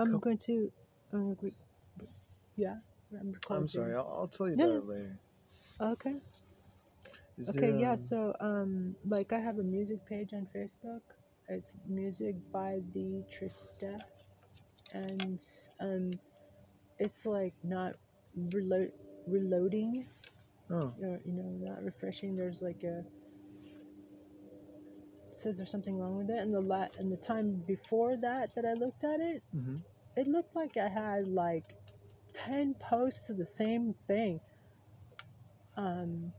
I'm Couple- going to. Yeah, I'm recording. I'm sorry. I'll, I'll tell you No, about no. it later. Okay. Is Okay. there, yeah. um, So, um, like, I have a music page on Facebook. It's music by the Trista, and um, it's like not reload reloading Oh, or you know not refreshing. There's like a says there's something wrong with it, and the la- and the time before that that I looked at it, hmm it looked like I had like 10 posts to the same thing. Um,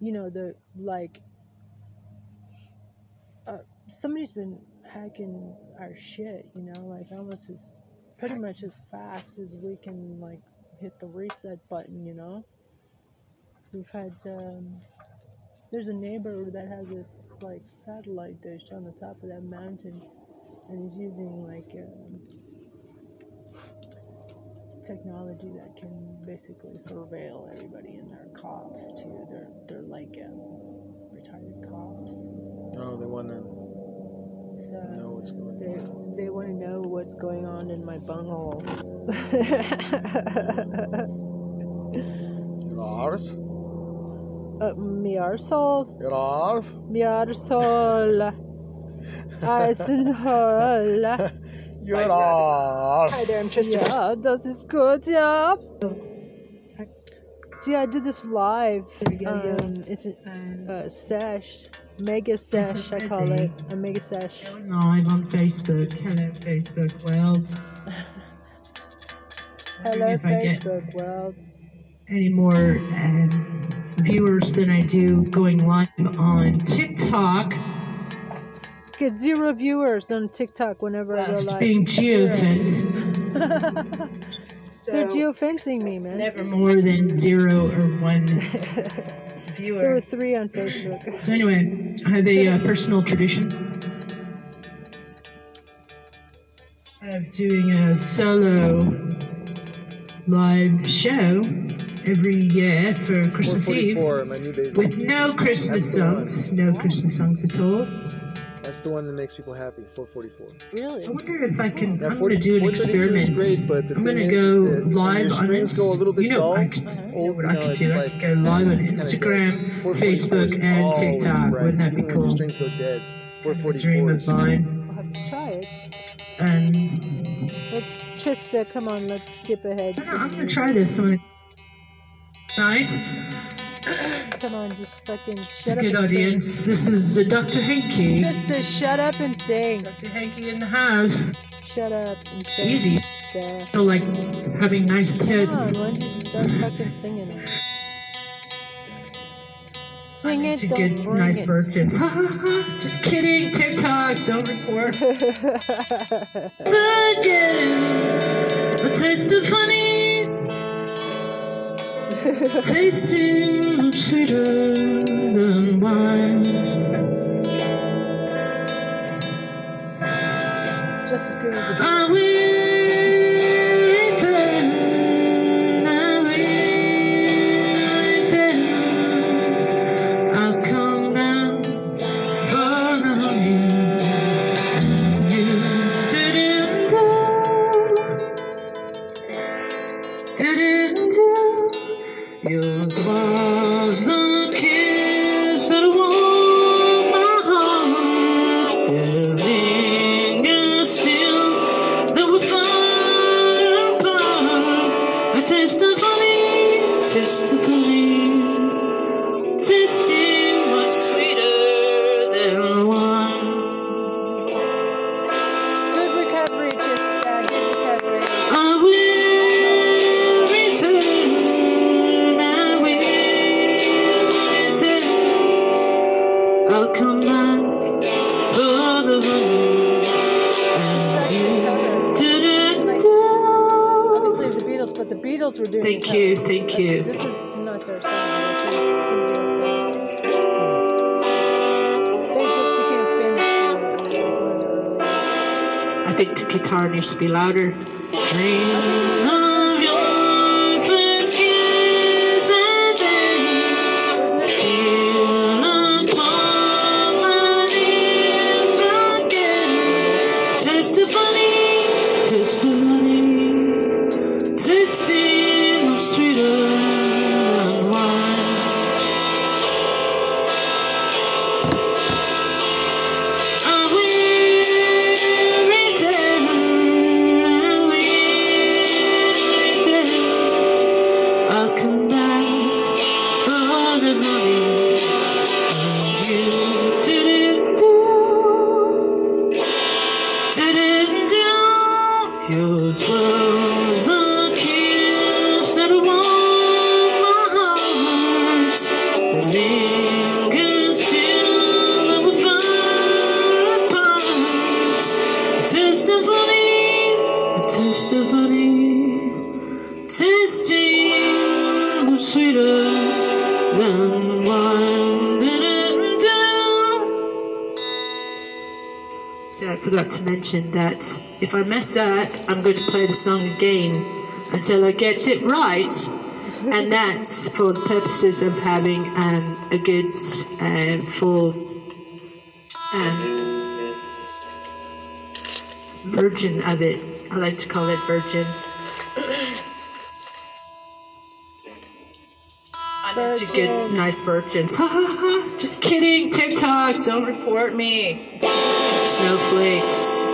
you know, the like, uh, somebody's been hacking our shit, you know, like almost as pretty much as fast as we can like hit the reset button, you know. We've had, um, there's a neighbor that has this like satellite dish on the top of that mountain, and he's using like, um, technology that can basically surveil everybody and they're cops too. They're they're like um, retired cops. oh, they want to So know what's going they on. they want to know what's going on in my bunghole. Lars? uh, mi arsehole, Lars? mi arsehole, Eisenhole. You're Lars. Hi there, I'm Trista. Yeah, das ist gut, ja. So yeah, I did this live. Um, it's a uh, sesh, mega sesh, I call it a mega sesh. Going live on Facebook. Hello, Facebook world. Hello, Wondering if I get Facebook world. any more um, viewers than I do going live on TikTok Get zero viewers on TikTok whenever I go whilst live. being geofenced. They're So geofencing me, man. never more than zero or one viewer. there were three on Facebook. So anyway, I have a uh, personal tradition of doing a solo live show every year for Christmas Eve my new baby. with no Christmas That's the one. songs, no Christmas songs at all. That's the one that makes people happy. 444. Really? I wonder if I can. Yeah, I'm 40 going to do an 432 is experiment. great, but the I'm thing going to is, go is that live your on strings go a little bit you know, I dull, could, Uh-huh. you know old, what you I know, could it's do? I like could go live on Instagram, dead. 444 is Facebook, and TikTok. bright, Wouldn't that be even when cool? your strings go dead. It's A dream of mine. I'll have to try it. And Let's just uh, come on. Let's skip ahead. I to don't know, I'm gonna try this. I'm gonna. Nice. Come on, just fucking shut up good audience. This is the Dr. Hanky. Just shut up and sing. Dr. Hanky in the house. Shut up and sing. Easy. Duh. So like having nice Come on, tits. don't start fucking singing it? Sing it, to don't get bring nice it. virgins. Just kidding. TikTok. Don't report. Again, a taste of honey, tasting sweeter than wine. Just as good as the I guitar needs to be louder. Dream if I mess up, I'm going to play the song again until I get it right. And that's for the purposes of having um, a good uh, full um, version of it. I like to call it virgin. Into good, Virgin. nice virgins. Just kidding. TikTok, don't report me. Snowflakes.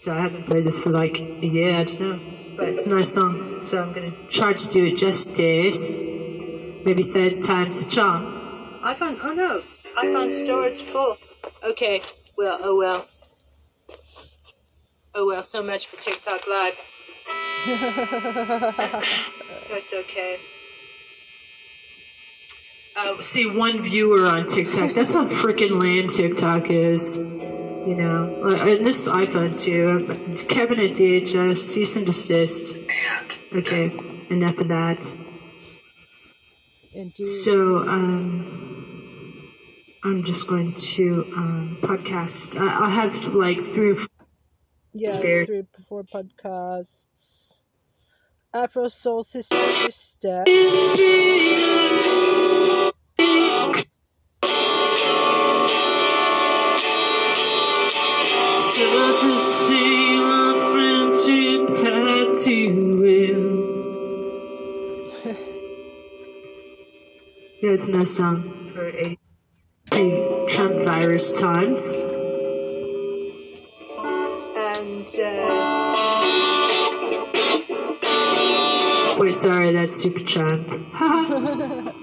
So I haven't played this for like a year, I don't know. But it's a nice song, so I'm gonna try to do it justice. Maybe third time's a charm. iPhone, oh no, iPhone storage full. Okay, well, oh well. Oh well, so much for TikTok Live. That's okay. Uh, see one viewer on TikTok. That's how freaking lame TikTok is. You know, Uh, and this iPhone too. Uh, Cabinet DHS, cease and desist. Okay, enough of that. So, um, I'm just going to um, podcast. Uh, I'll have like three or four Yeah, three, four podcasts. Afro Soul Sister Step. So to see my friendship had to will. Yeah, it's no song for a pre-Trump virus times. And uh, wait, sorry, that's super Trump.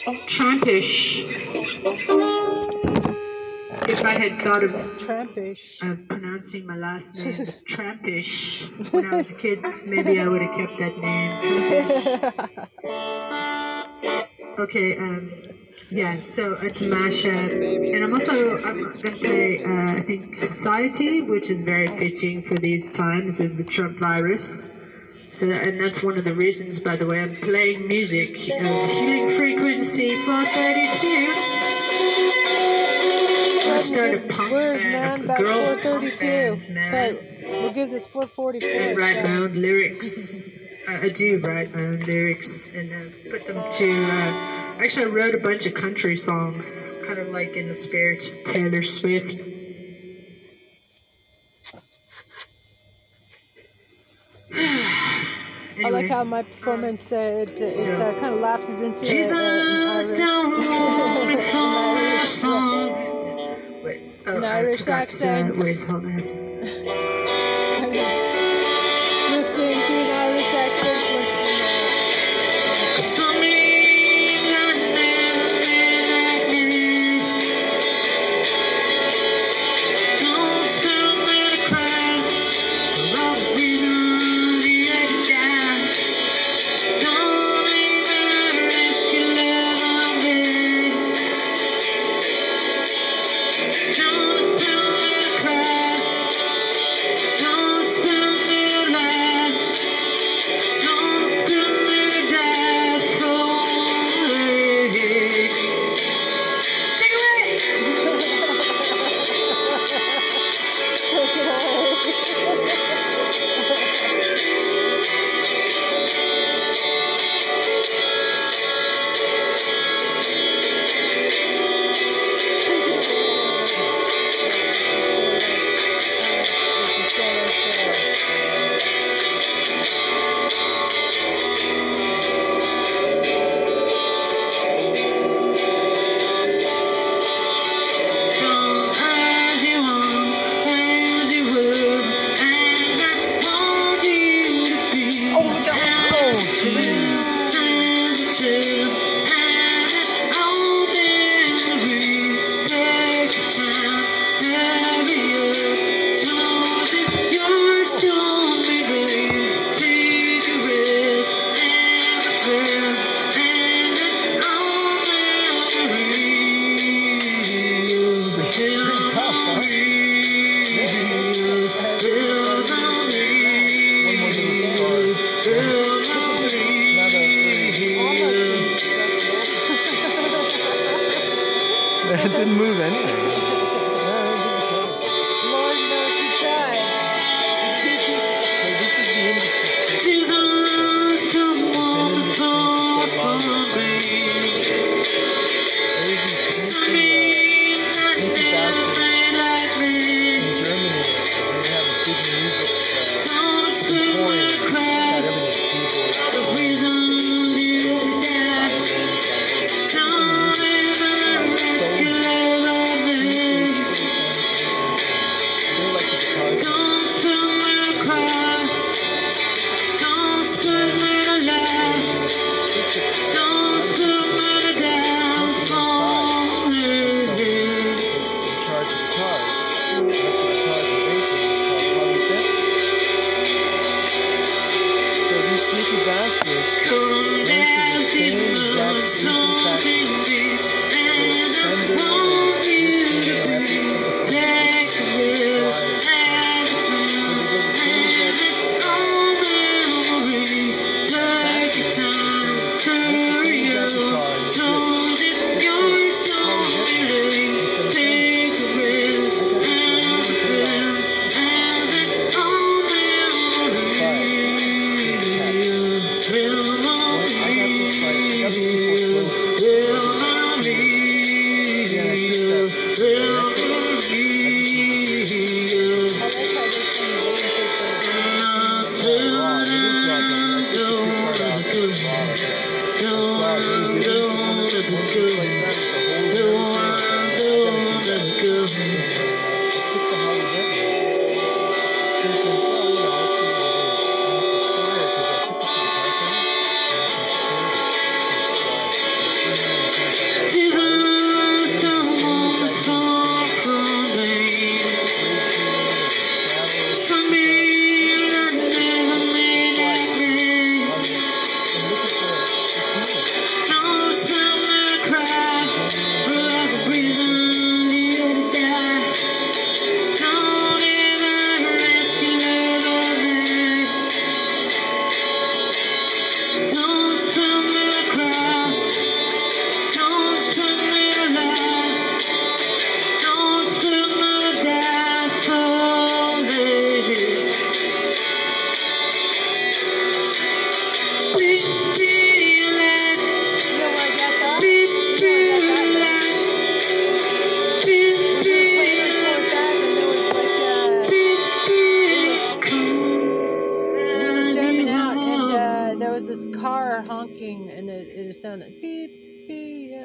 Trumpish. If I had thought of Trampish. uh, pronouncing my last name as Trampish when I was a kid, maybe I would have kept that name. Okay, um, yeah, so it's a mashup. And I'm also, I'm going to play, uh, I think, Society, which is very fitting for these times of the Trump virus. So, and that's one of the reasons, by the way, I'm playing music of healing frequency 432. I start a punk Word, band, about girl punk 432. man Hey, we'll give this 444. and write my own lyrics. I, I do write my own lyrics and uh, put them to. Uh, actually, I wrote a bunch of country songs, kind of like in the spirit of Taylor Swift. I like how my performance uh, it, it So- uh, kind of lapses into Jesus, a- an Irish, don't want song. Oh, An Irish accent. wait, hold on.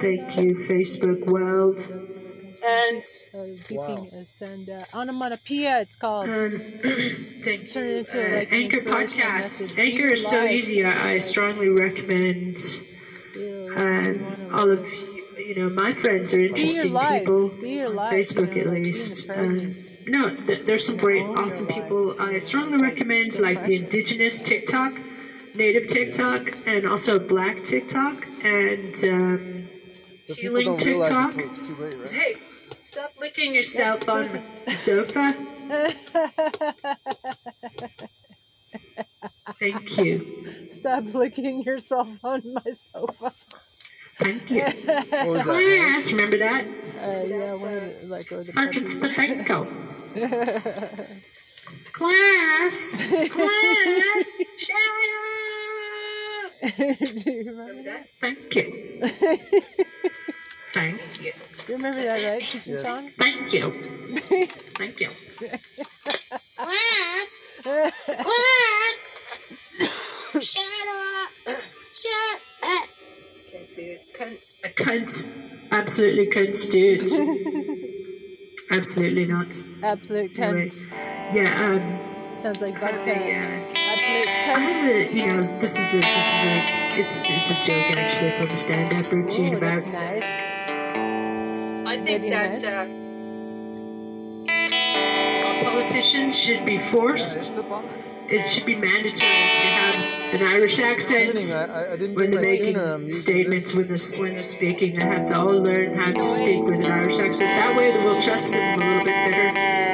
Thank you, Facebook world. And Uh, keeping Wow. us and uh, onomatopoeia it's called. um, thank Turn it you. into, Uh, like, an Anchor inspirational Podcasts. Anchor is so easy. I, I strongly recommend Feel like you um, all of you, you know my friends are Be your interesting life. people Be your on life. Facebook you know, at like, least. Um, no, th- there's some great, awesome people. I strongly recommend like the indigenous TikTok, native TikTok, and also black TikTok and um, But healing don't TikTok. until it's too late, right? Hey, stop licking yourself on the sofa. Thank you. Stop licking yourself on my sofa. Thank you. What was that? Hank? Class, remember that? Uh, yeah, one of the, like, or the Sergeant puppy. Stedenko. Class! Class! Shut up! Do you remember Remember that? that? Thank you. Thank you. you remember that, right, Cheech and Yes. Thank you. Thank you. Class! Class! Shut up! Shut up! Can't do it. Cunts. A cunt. Absolutely cunts, dude. Absolutely not. Absolute Anyway, cunt. yeah, um, Sounds like I vodka. have a, uh, Absolute I cunt. have a, you know, this is a, this is a, it's, it's a joke actually from a stand-up routine Ooh, about. that's nice. I think Very that nice. uh, all politicians should be forced. it's upon us. It should be mandatory to have an Irish accent when they're making tuna. I'm using statements when they're, when they're speaking. They have to all learn how to speak with an Irish accent. That way, they will trust them a little bit better.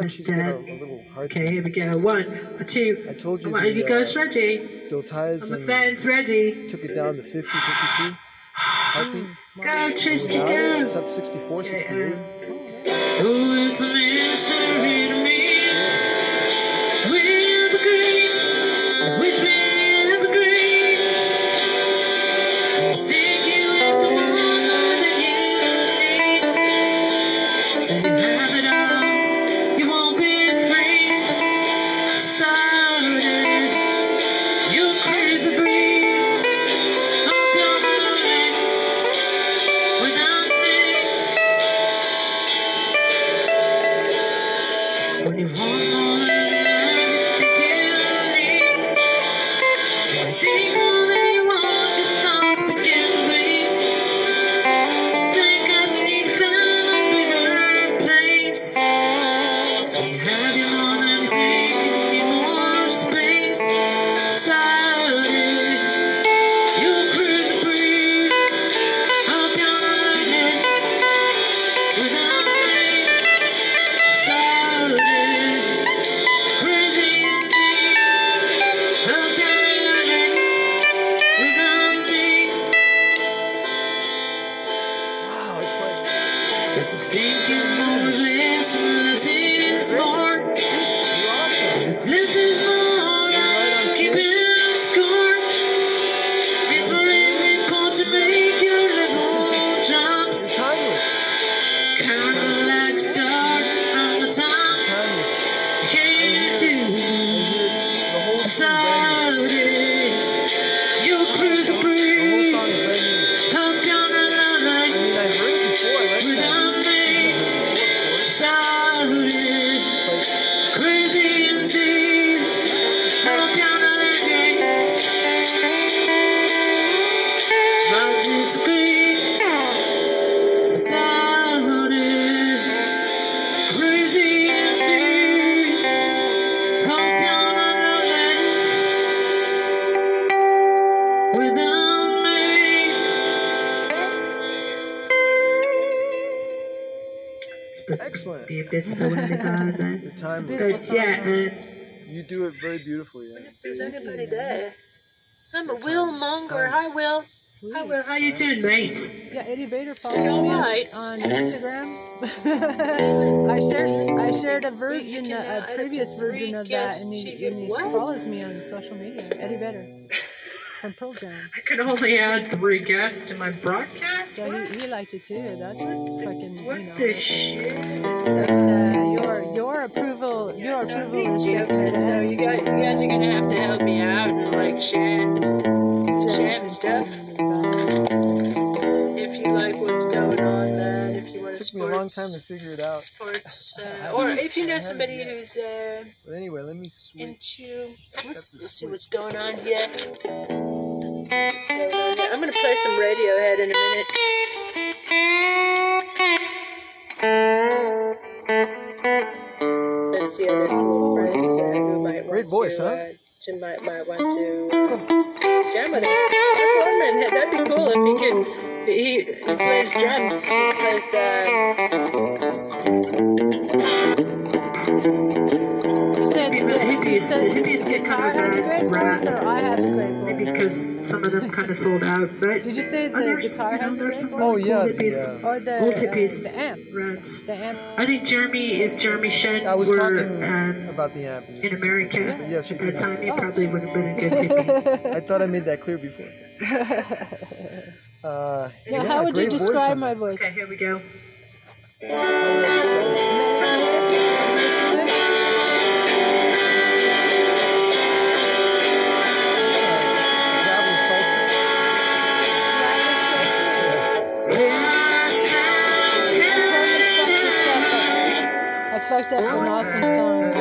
Okay, here we go. One, a two. I told you Are you the, guys uh, ready? A and fan's ready. took it down to 50, 52 heartbeat. Go, Now go. it's up 64, 68. Oh, it's a mystery to me. Excellent. to be a bit ago when they died, man. Time. But yeah, man. You do it very beautifully. Yeah. There's anybody there. Some Will Monger. Hi, Will. Sweet. Hi, Will. How you doing, mate? Yeah, Eddie Vedder follows me on- right. on Instagram. I shared I shared a version, can a previous version of that, and he, and he follows me on social media. Eddie Vedder from. I can only add three guests to my broadcast. So What? he, he liked it too. That's fucking What you know. the shit? That's, uh, your your approval your So approval is. So you guys, you guys are gonna have to help me out and like share share stuff. if you like on, man. If you want It to took me a long time to figure it out. sports, uh, or if you know somebody who's uh, But anyway, let me switch. into let's, let's see what's going on here. Let's see what's going on here. I'm gonna play some Radiohead in a minute. Let's see other friends uh, who might want Great voice, to, huh? uh, to might, might want to jam with us. That'd be cool if he could. He, he plays drums. He plays. Uh, You said Maybe that, you said hippies get guitar kind has a great voice, or I have a great maybe voice. because some of them kind of sold out, but Did you say the others, guitar has a great voice? Oh yeah, cool the, hippies. uh, Or the Old uh, the amp, Rats. the amp. I think Jeremy, if Jeremy Shen I was were talking um, about the amp. in America But yes, you at that did. time, he Oh. probably would have been a good hippie. I thought I made that clear before. Uh, now, yeah, how would you great voice describe my voice? Okay, here we go. How would I describe it? Gravel sultry. I fucked up an awesome song,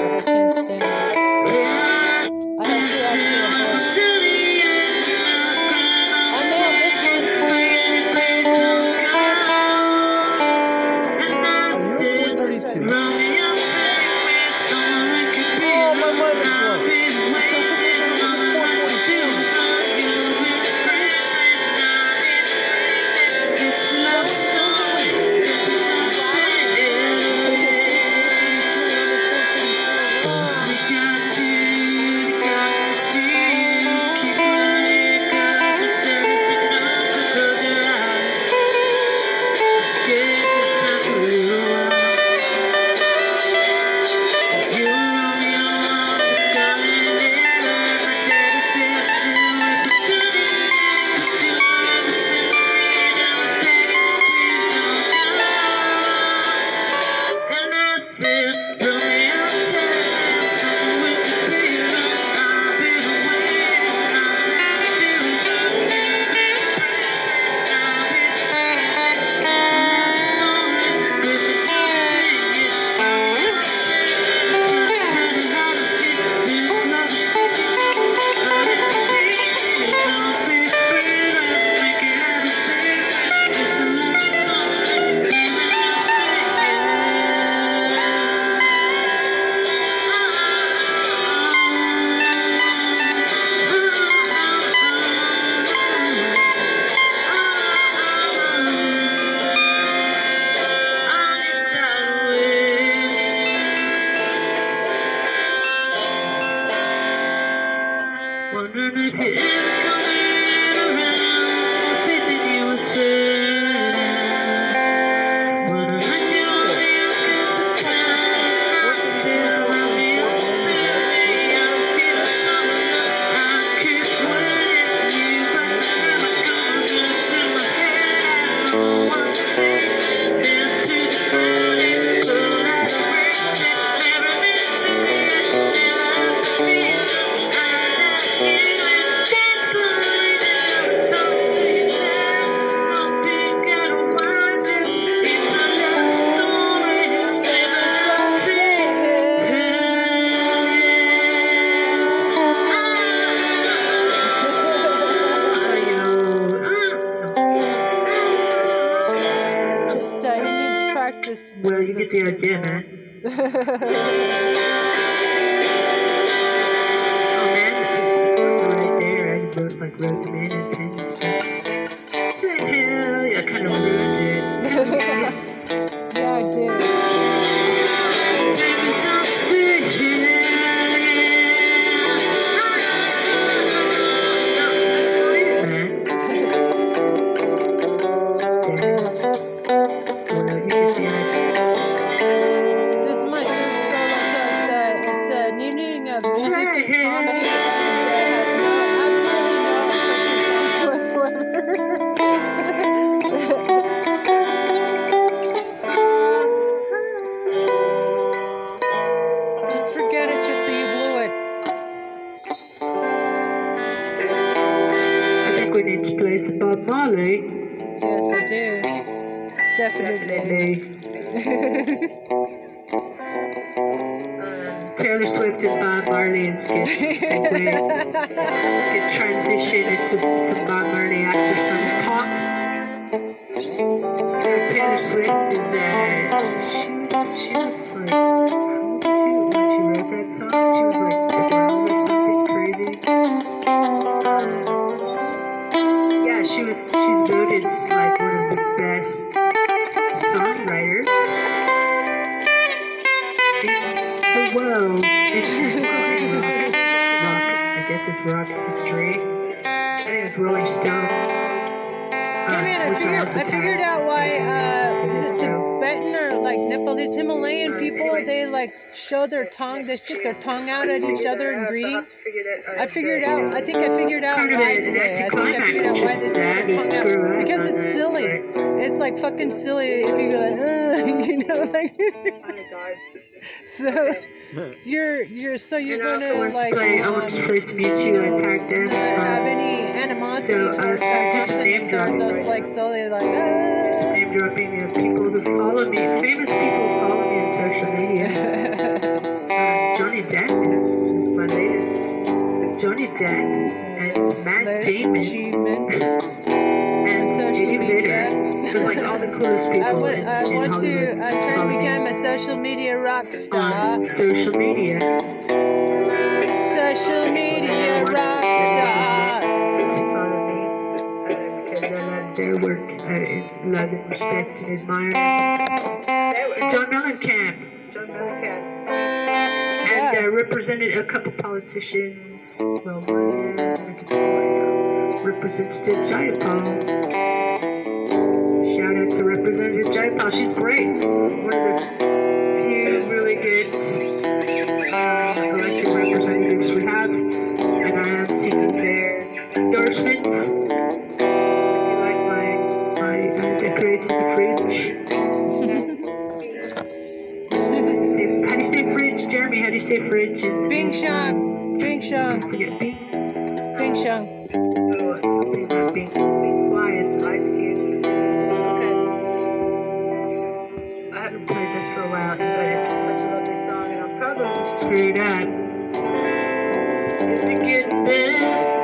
good they stick their tongue out at each other in greeting? I I figured out, I think I figured out why today. I think I figured out why they stick their tongue out. Because it's silly. It's like fucking silly if you go like, Ugh, you know, like, so you're, you're, so you're And I also gonna like, play, I um, want to play some U2 Attack Death. have um, any animosity so, uh, towards that just person name if they're dropping just right like now. slowly like, some ah. name dropping of people who follow me. Famous people follow me on social media. Latest. Johnny Depp and Matt Latest Damon achievements. and social Eddie media. Just like all the coolest people I want, in, I in want to, I'm trying to become a social media rock star. social media. Social media rock star. to follow me uh, because I love their work. I love and respect and admire. John Mellencamp. John Mellencamp. Yeah. represented a couple politicians. Well, Representative Jayapal. Shout out to Representative Jayapal. She's great. One of the few really good uh, elected representatives we have. And I am seeking their endorsements. If you like my, my uh, decorated fridge. Jeremy? How do you say fridge? Bing Shang. Bing I Shang. forget. Bing. Bing Shang. Oh, it's something about being, being fly is ice cubes. Okay. I haven't played this for a while, but it's such a lovely song, and I'll probably screw it up. Is it getting?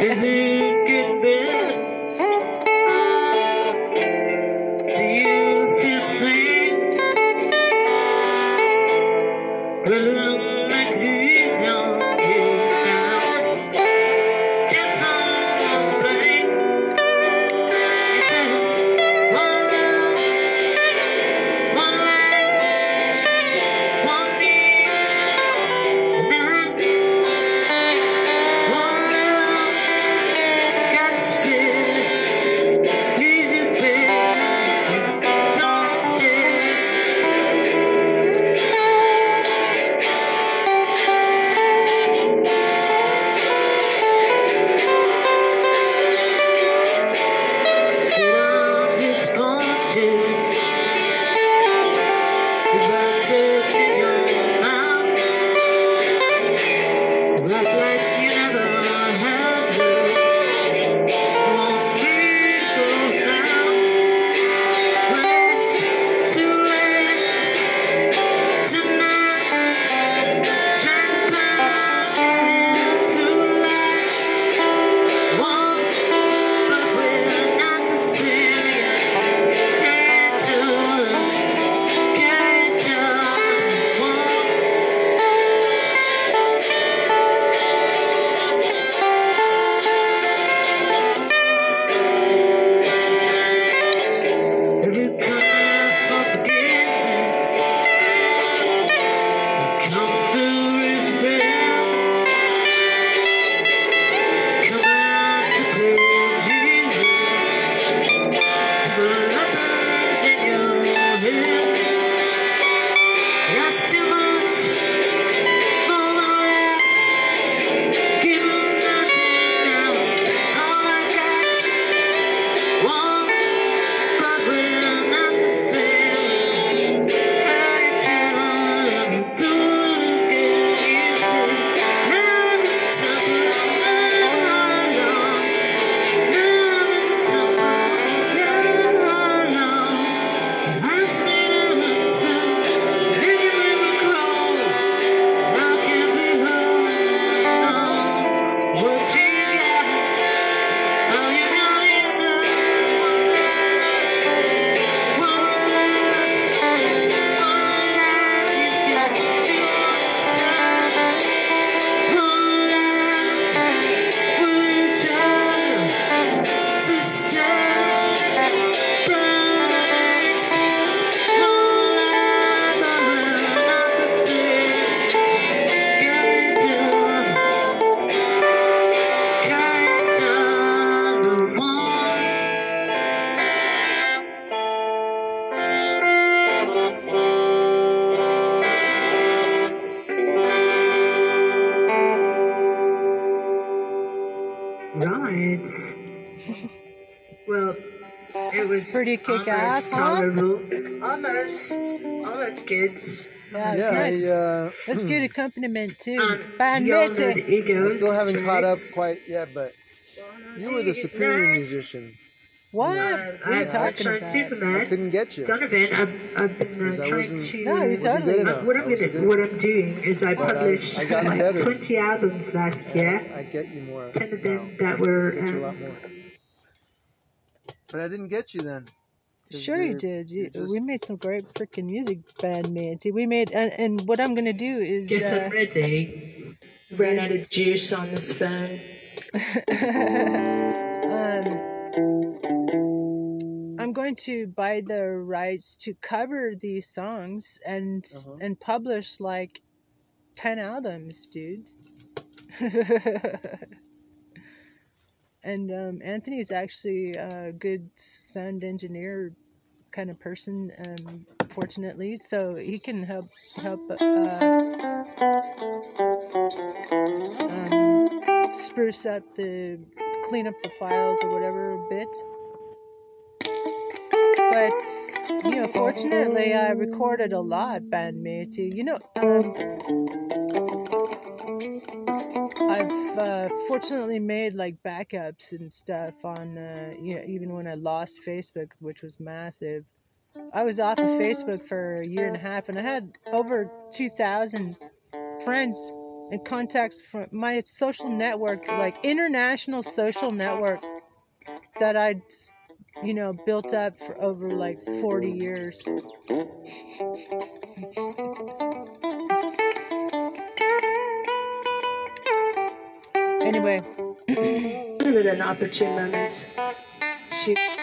Damn Pretty kick-ass, huh? tolerable. Almost, almost kids. Yeah, it's yeah, nice. I, uh, That's good accompaniment too. Um, Band y'all the I still haven't caught up quite yet, but you were the superior musician. What? Um, what are you I talking Sunshine about? I Superman. couldn't get you. Donovan, I've, I've been uh, trying to. No, you wasn't totally. good Uh, enough. what I I'm gonna, good what I'm doing is I But I- published I got like better. 20 albums last year. I get you more. Ten of now. them that were. I get you a Um, lot more. But I didn't get you then. Sure you did. You, you're we made some great freaking music, band mate. We made, and, and what I'm gonna do is. guess uh, I'm ready. Ran out of juice on this phone. um, I'm going to buy the rights to cover these songs and Uh-huh. and publish like ten albums, dude. and um, Anthony is actually a good sound engineer kind of person, um, fortunately, so he can help help. Uh, um, spruce up the clean up the files or whatever a bit but you know fortunately i recorded a lot bandmate you know um, uh, fortunately made like backups and stuff on uh, you know, even when i lost facebook which was massive i was off of facebook for a year and a half and i had over 2000 friends and contacts from my social network, like international social network that I'd, you know, built up for over like 40 years. Anyway, With an opportune moment. She-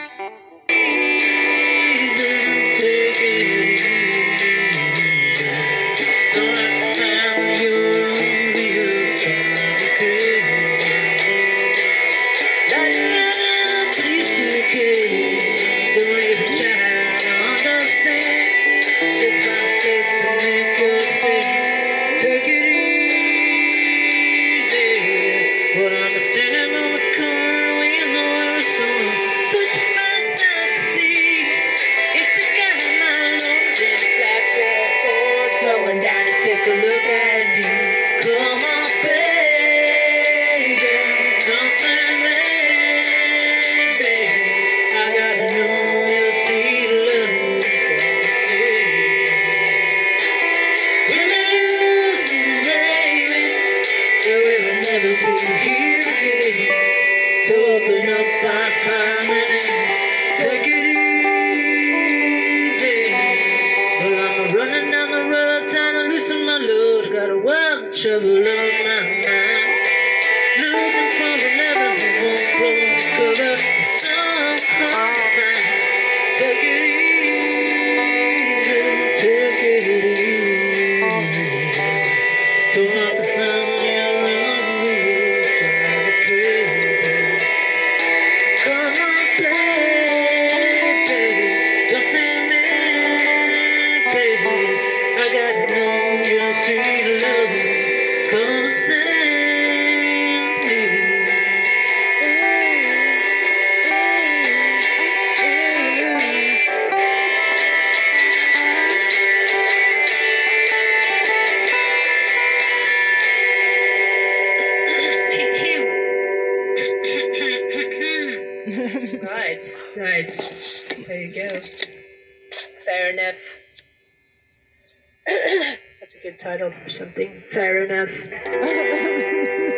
something. Fair enough.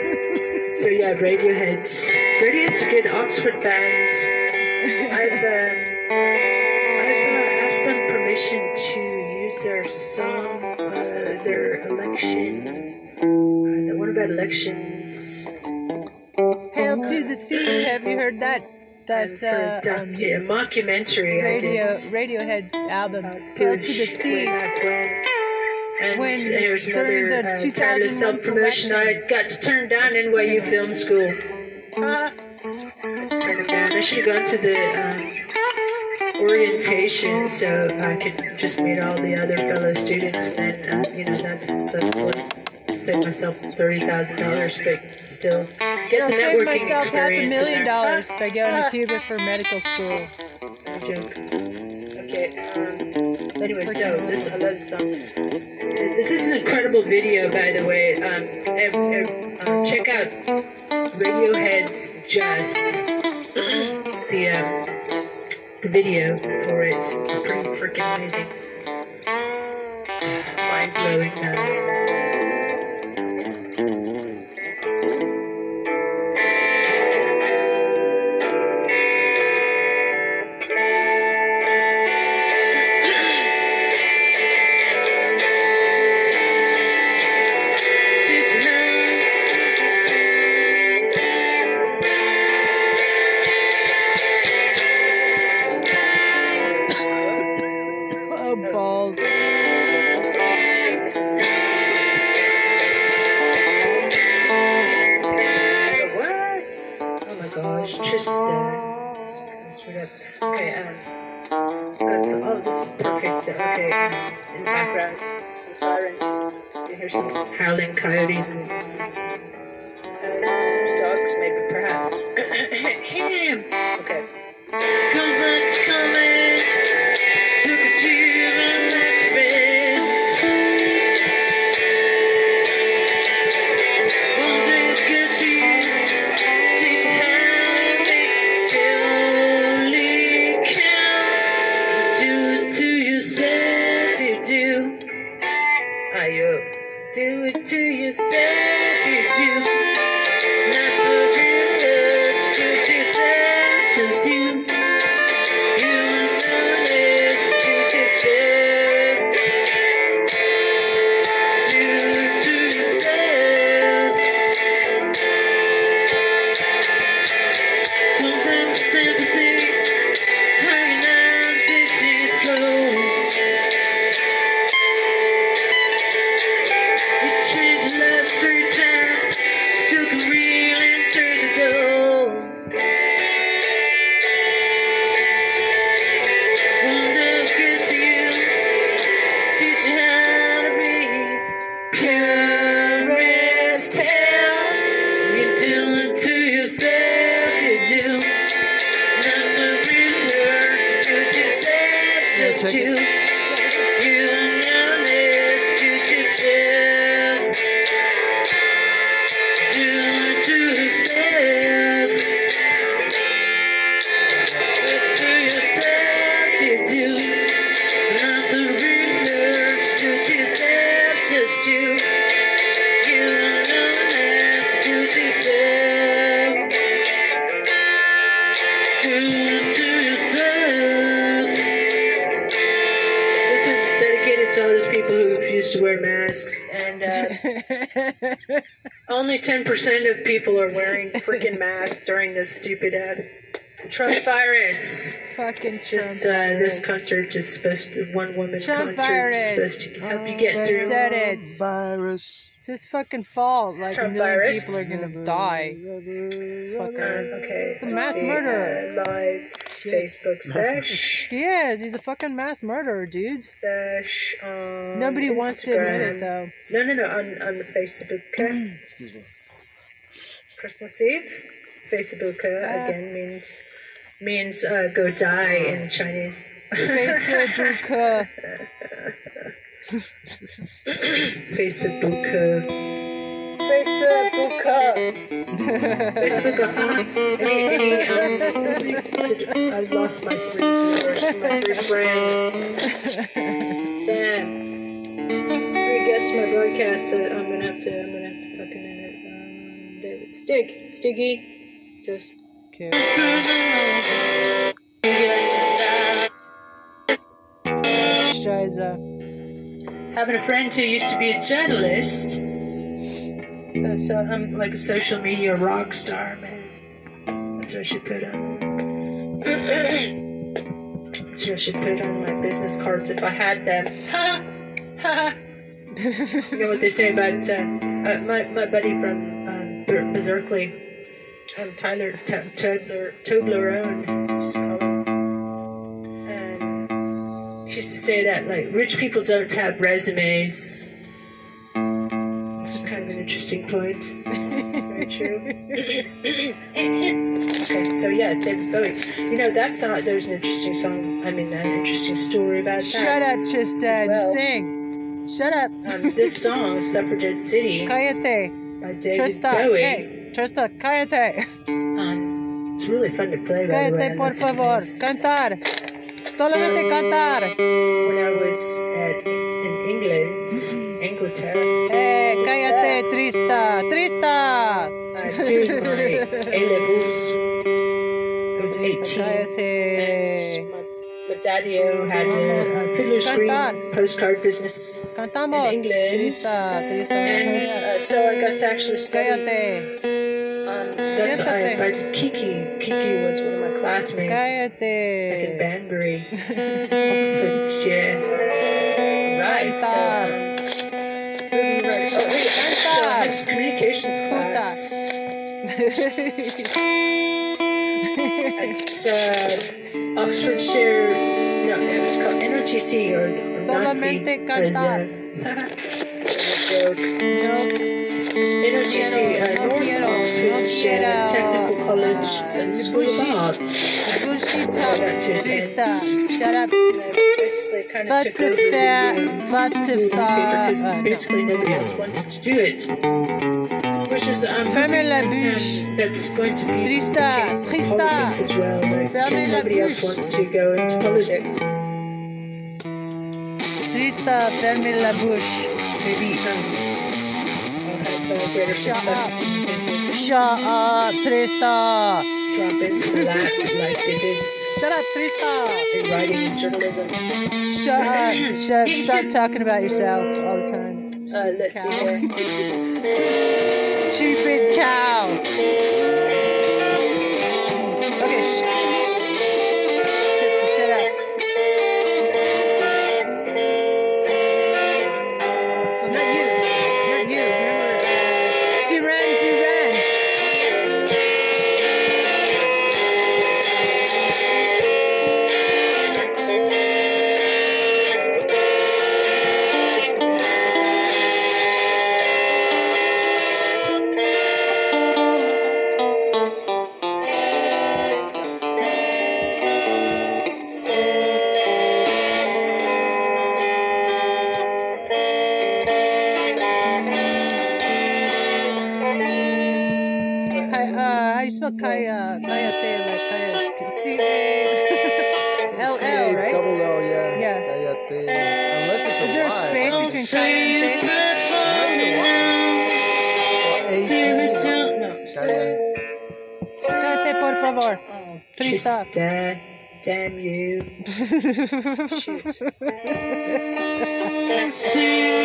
So yeah, Radiohead's Radiohead's a good Oxford band. I've um, I've uh, asked them permission to use their song, uh, their election. Uh, the one about elections. Hail to the Thief. Have you heard that? That uh, doc- um, a mockumentary. radio Radiohead album, Hail to the Thief. When. And When there was during another the uh, 2001 self-promotion I elections. got to turn down NYU Film School. Ah, down. I should have gone to the um, orientation so I could just meet all the other fellow students, and uh, you know that's that's what saved myself thirty thousand dollars, but still. get I'll the save networking myself half a million dollars by going Ah, to Cuba for medical school. ah, joke. Okay. Um, anyway, so this I love this song. Video, by the way. Um, ev- ev- um, check out Radiohead's "Just" the um, the video for it. It's pretty freaking amazing, mind blowing. People are wearing freaking masks during this stupid ass Trump virus. Fucking Trump. Just uh, this concert is supposed to one woman Trump concert virus. is supposed to help you Oh, get they through. said it. Virus. It's his fucking fault. Like Trump a million virus. people are gonna die. Fucker. Um, okay. It's a let's mass see, murderer. Uh, live Shit. Facebook sesh. He is. He's a fucking mass murderer, dude. Sesh on Nobody wants to admit it though. No, no, no. On on the Facebook. Excuse me. Christmas Eve. Facebook uh, again means means uh, go die in Chinese. Facebook. uh, Facebook. uh, Facebook. uh, uh, Any, any, um, I lost my three viewers, my three friends. Damn. Three guests my broadcast. So I'm gonna have to. I'm gonna have to fucking David Stig. Stiggy. Just. Okay. Having a friend who used to be a journalist. So, so I'm like a social media rock star, man. That's what I should put on. That's what I should put on my business cards if I had them. Ha! Ha! You know what they say about uh, uh, my my buddy from Berserkly, um, Tyler T- Tobler Toblerone, just call him. And he used to say that like rich people don't have resumes. It's kind of an interesting point. Very true. okay, so yeah, David Bowie. You know, that song, there's an interesting song, I mean, an interesting story about that. Shut up, Tristan. well. Sing. Shut up. Um, this song, Suffragette City, Cállate. By David Tristan. Bowie, Hey, Tristan, cállate. um, it's really fun to play, by the way. Cállate, por love to play favor. Cantar. Solamente cantar. When I was at, in England, Inglaterra, Eh, cállate, Trista. Trista. uh, doing my A levels, I was 18. Cállate. My had a, fiddler screen Cantar. postcard business. Cantamos. In England. Trista, Trista. And uh, so I got to actually study. Cállate. Um, that's I Siéntate. invited Kiki. Kiki was one of my classmates. Back in Banbury, Oxfordshire. Right. So, right. Oh, wait, so I had communications class. It's uh, Oxfordshire. No, it's called NRTC or, or. Solamente cantar. NRTC, uh, No North quiero, no quiero. Technical College Uh, and School of. Arts. bullshit I talk. got to Trista. Shut up. And I basically kind What of took the over the fa- what the school fa- newspaper because uh, basically nobody else wanted to do it. Which is um, Fermez la um, that's going to be Trista, the case in Trista. politics as well, right? Fermez Because la nobody else wants to go into politics. Trista, ferme la bouche. Maybe um, I'll have greater Shut success up. Shut up, Trista. drop into the like they did Shut up, Trista. in writing journalism. Shut up. Shut up. Stop talking about yourself all the time. Uh, let's see cow. here. Stupid cow. Trista. Damn you. Shoot.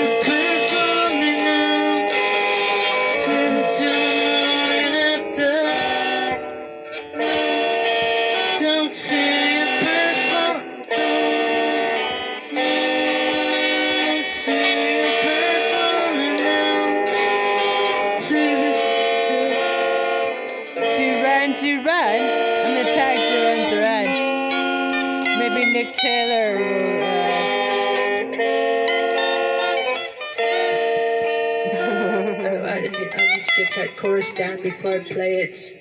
That chorus down before I play it.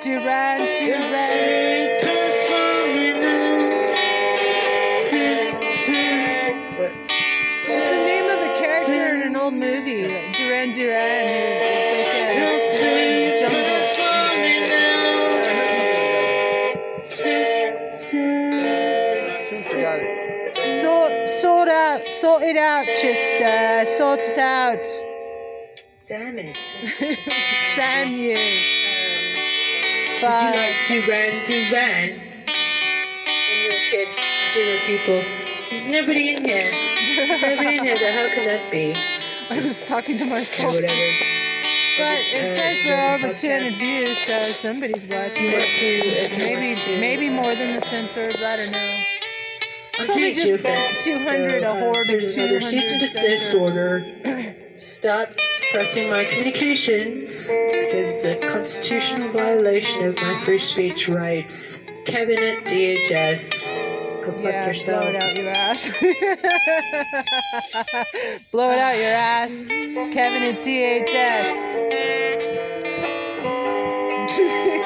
Duran Don't Duran. say it perfect now. What? It's the name of a character in an old movie, like Duran Duran. Who's like a Don't explorer in jungle. it perfect now. Soon forgot it. Sort, sort out, sort it out, Trista. Uh, sort it out. Damn it. Damn you. Um, did you like Duran Duran? When you were a kid, zero people. There's nobody in here. There's nobody in here. Though. How can that be? I was talking to Or myself. whatever. But it uh, says there are over 200 podcast. views, so somebody's watching it. Maybe, maybe uh, more than the censors. I don't know. Probably just two events, 200, a horde of there's another 200 cease and desist order. Stop Pressing my communications is a constitutional violation of my free speech rights. Cabinet DHS. Go yeah, yourself. blow it out your ass. blow it out your ass. Kevin at DHS.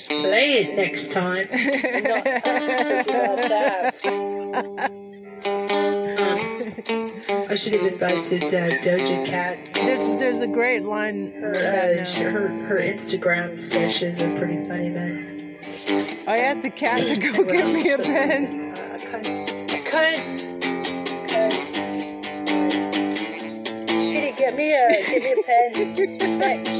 just play it next time. not about that. I should have invited uh, Doja Cat. There's there's a great line. Her, uh, uh her her Instagram sessions are pretty funny, man. I asked the cat to go get me a pen. Uh, Cut. Cunt. Cunt. Kitty, get me a get me a pen.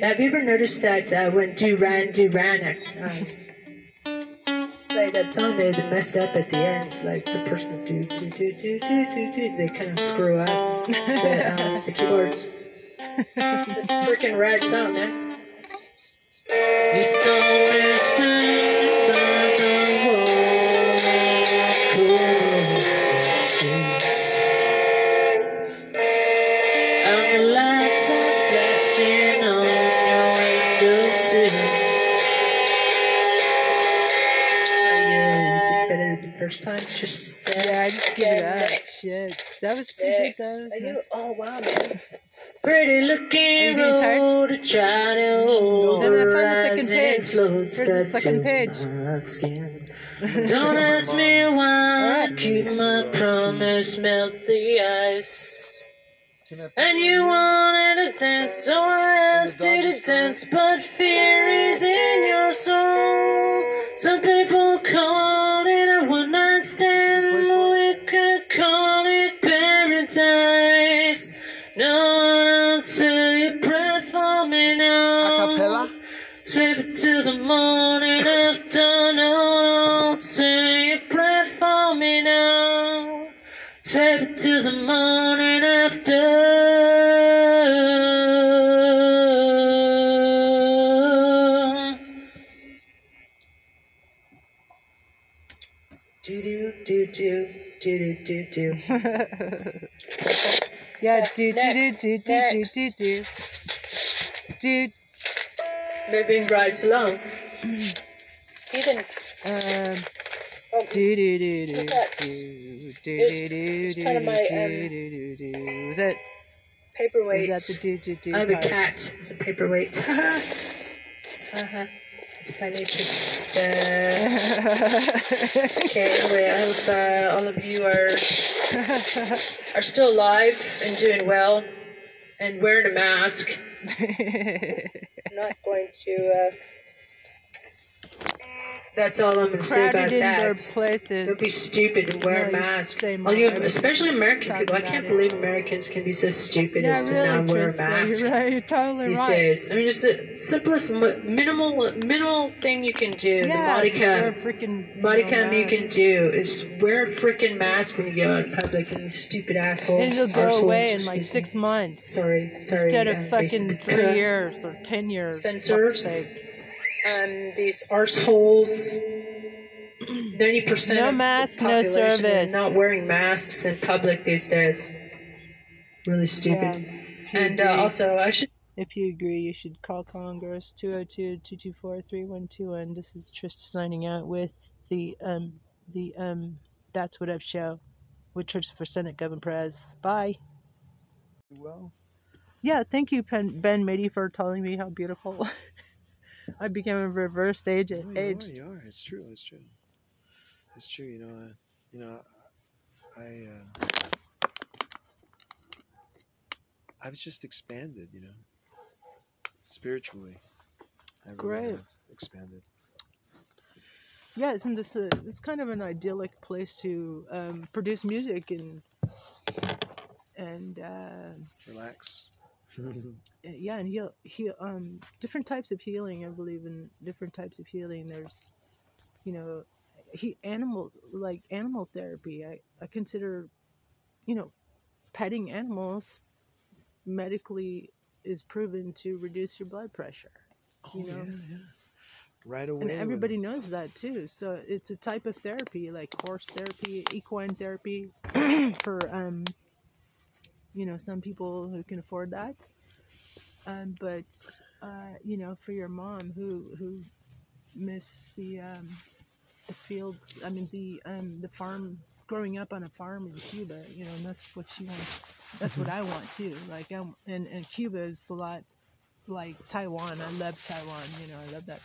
Have you ever noticed that uh, when Duran Duran um, play that song, they, they messed up at the end? It's like the person do do do do do do do. They kind of screw up the, um, the keyboards. Freaking rad song, man. You saw was pretty good. That Next. was Are you- nice. Oh wow, man. Pretty Are looking you getting tired? road to try to hold Then I the found the second page. influence Where's the second page? Don't ask me why I keep my promise, melt the ice. And you wanted to dance, so I asked you to dance, but yeah, do do do Next, do do do next. do do. Dude, Moving right along. Even um, oh, do do do do Look at- do do It's- do do it's do kind of my, do um, do do do. Was that paperweight. was that the do do do? I have a parts? cat. It's a paperweight. uh huh. Nature. Uh, okay. Anyway, I hope uh, all of you are are still alive and doing well and wearing a mask. I'm not going to. Uh, that's all I'm going to say about in their that. places. Don't be stupid and wear a No, you mask. All you, especially American people. I can't it. believe Americans can be so stupid Yeah, as to really, not wear a mask you're right. You're totally these right. days. I mean, just the simplest, minimal, minimal thing you can do. the body just wear a cam, freaking body cam you can do is wear a freaking mask when you go out in public. And these stupid assholes. And it'll go arseholes, away in like six months. Sorry, sorry. Instead of uh, fucking three years or ten years. Censors. Sake. And these arseholes. Ninety percent No of mask, the no population service. not wearing masks in public these days. Really stupid. If you And uh, also, I should if you agree, you should call Congress 202-224-3121. This is Trista signing out with the um the um That's What I've show with Church for Senate Governor Perez. Bye. Well, Yeah, thank you, Ben, ben Mady, for telling me how beautiful I became a reverse age oh, you are, you are. It's true. It's true. It's true. You know. Uh, you know. I. Uh, I've just expanded. You know. Spiritually. I really Great. expanded. Yeah, isn't this a? It's kind of an idyllic place to um, produce music and and uh, Relax. yeah, and heal, heal, um, different types of healing. I believe in different types of healing. There's, you know, he animal like animal therapy. I I consider, you know, petting animals medically is proven to reduce your blood pressure. oh You know? yeah, yeah. Right away. and when- everybody knows that too. So it's a type of therapy, like horse therapy, equine therapy, for um, you know, some people who can afford that. Um, but uh, you know, for your mom who who miss the um, the fields, I mean the um, the farm, growing up on a farm in Cuba, you know, and that's what she wants. That's what I want too. Like, I'm, and and Cuba is a lot like Taiwan. I love Taiwan. You know, I love that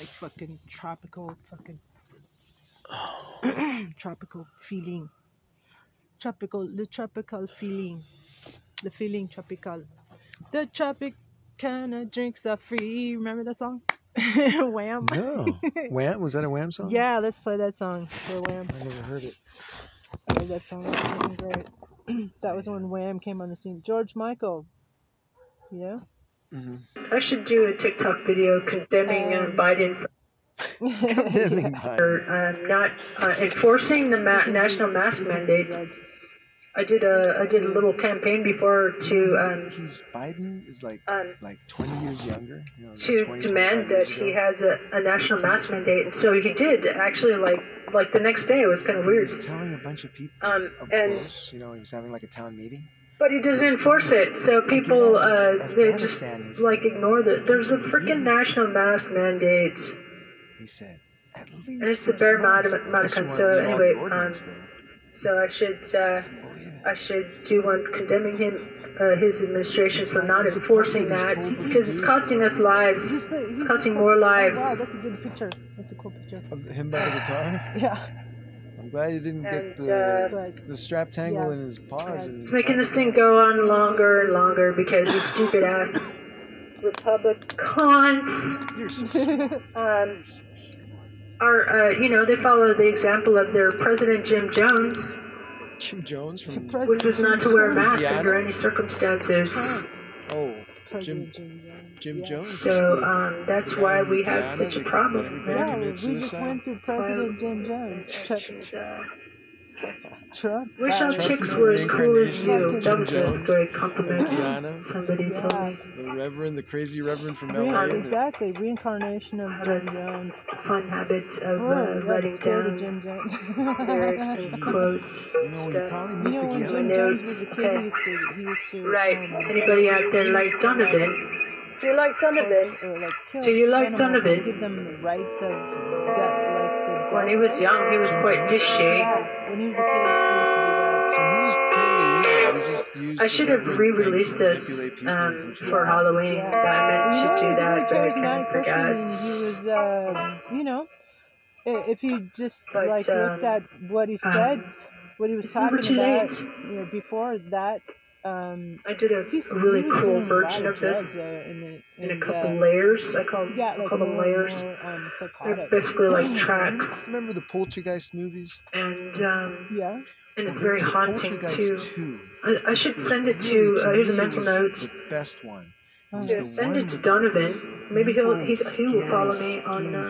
like fucking tropical fucking tropical feeling. Tropical the tropical feeling. The feeling tropical. The Tropicana drinks are free. Remember that song? Wham. No. Wham? Was that a Wham song? Yeah, let's play that song for Wham. I never heard it. I love that song. It's fucking great. that was when Wham came on the scene. George Michael. Yeah. know? hmm I should do a TikTok video condemning Um, Biden for um, not uh, enforcing the ma- national mask mandate. I did a I did a little campaign before to um, He's Biden is like um, like 20 years younger. You know, to 20, demand that he ago. has a, a national mask mandate. And so he did actually like like the next day. It was kind of weird. telling a bunch of people Um, up and close. You know, he was having like a town meeting. but he doesn't enforce it. So people uh, they just like ignore that. There's a freaking national mask mandate. He said at least. And it's the bare months. mod- Unless you modicum, wanna so leave all the anyway, um. So I should uh. I should do one condemning him, uh, his administration for not enforcing that because it's costing us lives. He's a- he's It's costing cool- more lives. wow, that's a good picture. That's a cool picture. Of him by the guitar. Yeah. I'm glad he didn't And, get the, But the strap tangle yeah. in his paws. Yeah. It's making this thing go on longer and longer because these stupid ass Republicans You're um, are, uh, you know, they follow the example of their President Jim Jones, Jim Jones from. Which was not to wear a mask Indiana? under any circumstances. Oh, Jim Jones. Jim yeah. Jones. So um, that's The why we have Indiana such a problem. Yeah, we just went through President Jim Jones. And, uh, Trump. wish our chicks were as cool as you. Fucking That was a great compliment. Indiana, Somebody told me. the Reverend, the crazy Reverend from Re- LA. exactly. Reincarnation of Jim Jones. Fun habit of Oh, uh, yeah, the writing spirit of down Jim Jones. lyrics and quotes You know, and you You know, when guy. Jim Jones was a kid, Okay. he used to, he used to. Right. Um, Anybody out there he like Donovan? Do you like Donovan? Or like Do you like animals Donovan? give them the rights of death, like the When he was young, he was quite dishy. When he was a kid, he used to do that. So he was totally evil. He just used I should have re-released this um, for. Halloween. Yeah. I meant You to know, do he's a very that, but I kind of forgot. he was, uh, you know, if you just But, like looked um, at what he um, said, what he was talking about, you know, before that, um, I did a, a really cool doing a lot version of of this drugs, uh, in, the, in a couple uh, layers. I call, Yeah, I like call them more, layers. more um, They're basically like tracks, Remember the Poltergeist movies? and um, Yeah. and it's very haunting too. I, I should send it to. Uh, here's a mental was note. The best one. Was To send it to Donovan. Maybe he'll he, he will follow me on. Uh,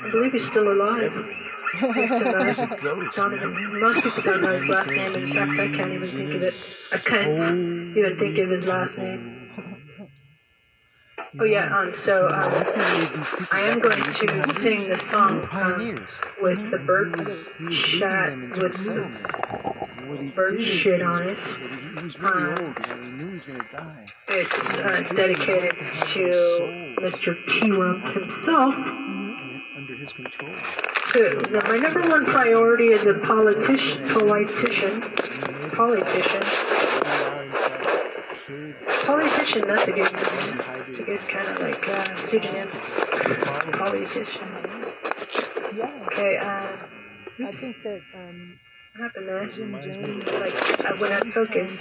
I believe he's still alive. It's, There's uh, a ghost. Donovan. Most people don't know his last name. In fact, I can't even think of it. I can't even think of his last name. Oh yeah, um, so um, I am going to sing the song um, with the bird chat with a some settlement. What he bird shit on it. Um. It's uh, dedicated to Mr. Himself. And under his control. Now, my number one priority as a politician, politician, politician, politician. That's a good, that's a good kind of like uh, pseudonym. Politician. Yeah. Okay. Uh, I think that um, what happened there? Jim Reminds me Jones, of- I went out focus.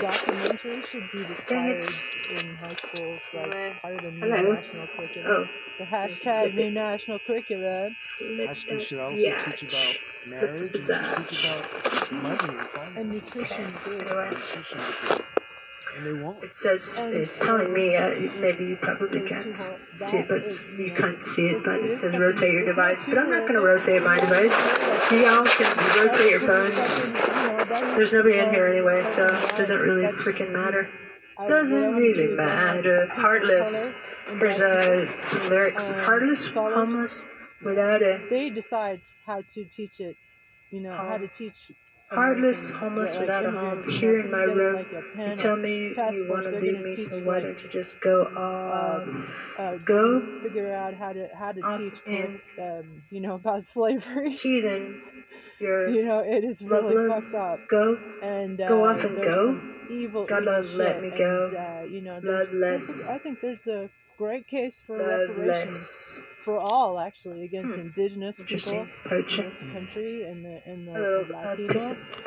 documentary should be Dang required in high schools, like Hello. part of the new Hello. national curriculum. Oh, The hashtag new national curriculum. High school should also yeah. teach about marriage and should teach about money and And nutrition too. Anyway. Nutrition because- And they won't. It says And it's so- telling me. Uh, maybe you probably can't see it, but you can't see it. But it it is says rotate your device. But I'm not going to rotate my device. Y'all can rotate your phones. There's nobody in here anyway, so it doesn't really freaking matter. Doesn't really matter. Heartless. There's uh, lyrics. um, Heartless, homeless, without a They decide how to teach it. You know how to teach. Heartless, homeless, without a home, here in my room. like You tell me you want to leave me, so why don't you just go off? uh, Go figure out how to how to teach and- um, you know about slavery. heathen. You know it is really fucked up. go. And uh, Go off and go. evil, God evil love, shit. let me go. And, uh, you know, there's, Loveless. there's a, I think there's a great case for reparations Loveless. for all, actually, against Hmm. indigenous people Interesting. in this country and the and the, A little the uh, Latinos.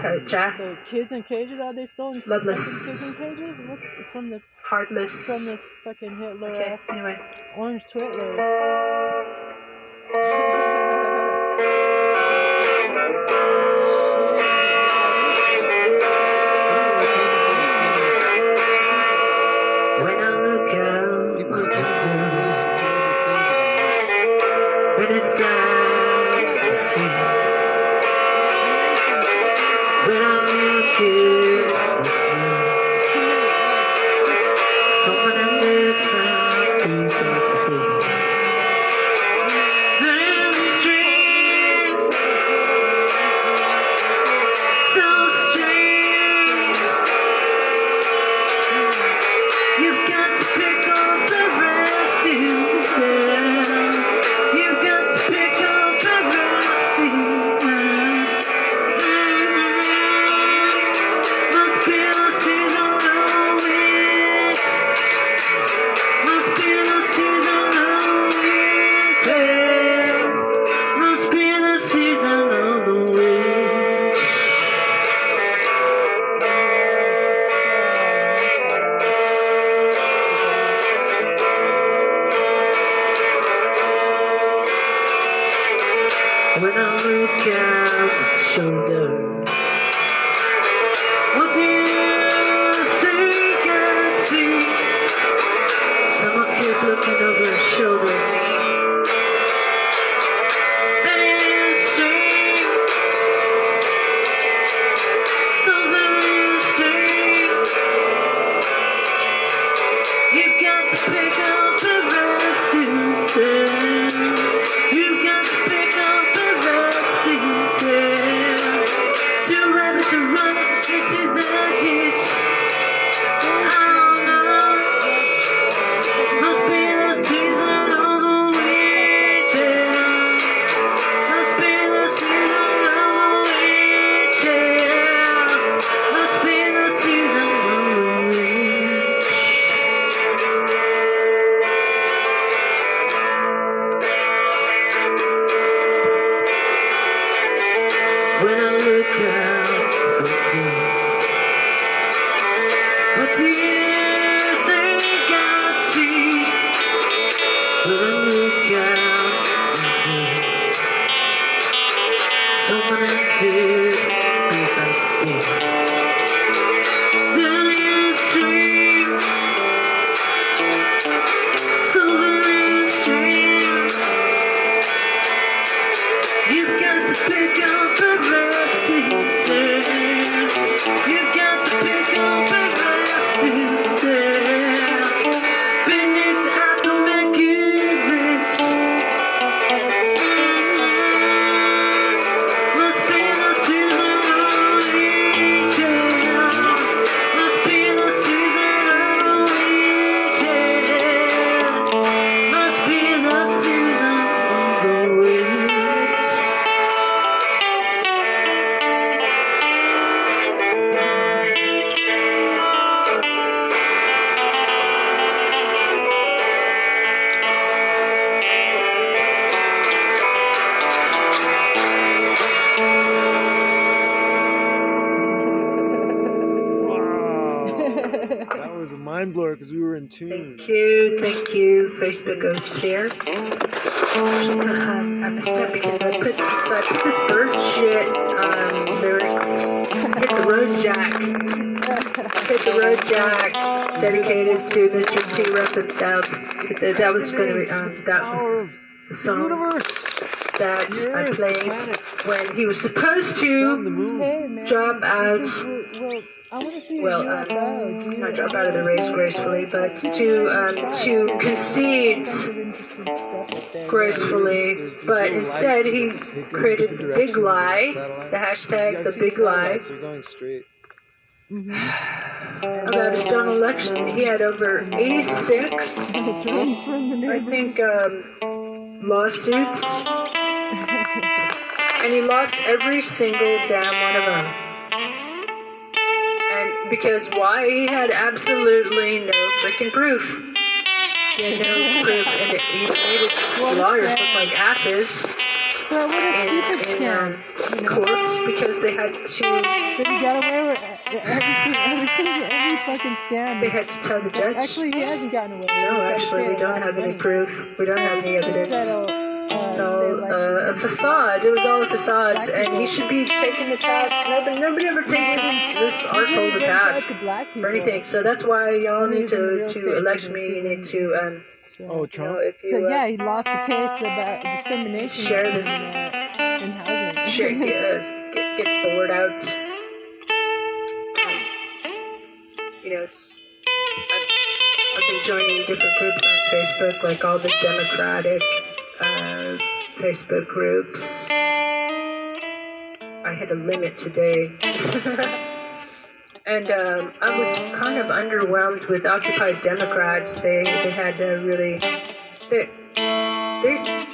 The kids in cages are they still in kids in cages? What from the Heartless. from this fucking Hitler Okay, ass anyway. orange Twitler? Facebook Osphere. Um, I messed up because I put this, I put this bird shit um, lyrics, hit the road jack, hit the road jack, dedicated to Mr. T. Russell South. That, was going to be, um, that was the song universe. that I played when he was supposed to moon. Hey man, drop out. Well, I want to see Well, your uh, Do you not drop out of the race gracefully, but to um, to concede gracefully, but instead lights he that they go created the big lie, the hashtag the big lie satellites, They're going straight. about his own election. He had over 86, Drones from the I think, um, lawsuits, and he lost every single damn one of them. Because why? He had absolutely no freaking proof. you know, for, and it, he's made his lawyers look like asses But what a in, stupid in scam. um, You know? courts because they had to he got away with everything, everything, every fucking scam. they had to tell the judge. Actually, he hasn't gotten away with it. no, He's had to actually, we don't have any proof. We don't have any evidence. Settle, uh, It's say, all like, uh, a facade. It was all a facade, and he should be taken the task. Nobody, nobody ever takes this, this he arsehole to task to black for anything. So that's why y'all need was in the to, to elect me. You need to um, So, Oh, you Trump. know, if you so uh, yeah, he lost a case about discrimination Share in, this. uh, in housing. share, get, uh, get, get the word out. Um, you know, I've, I've been joining different groups on Facebook, like all the Democratic uh, Facebook groups. I hit a limit today. and um, I was kind of underwhelmed with Occupy Democrats. They, they had a really. They, they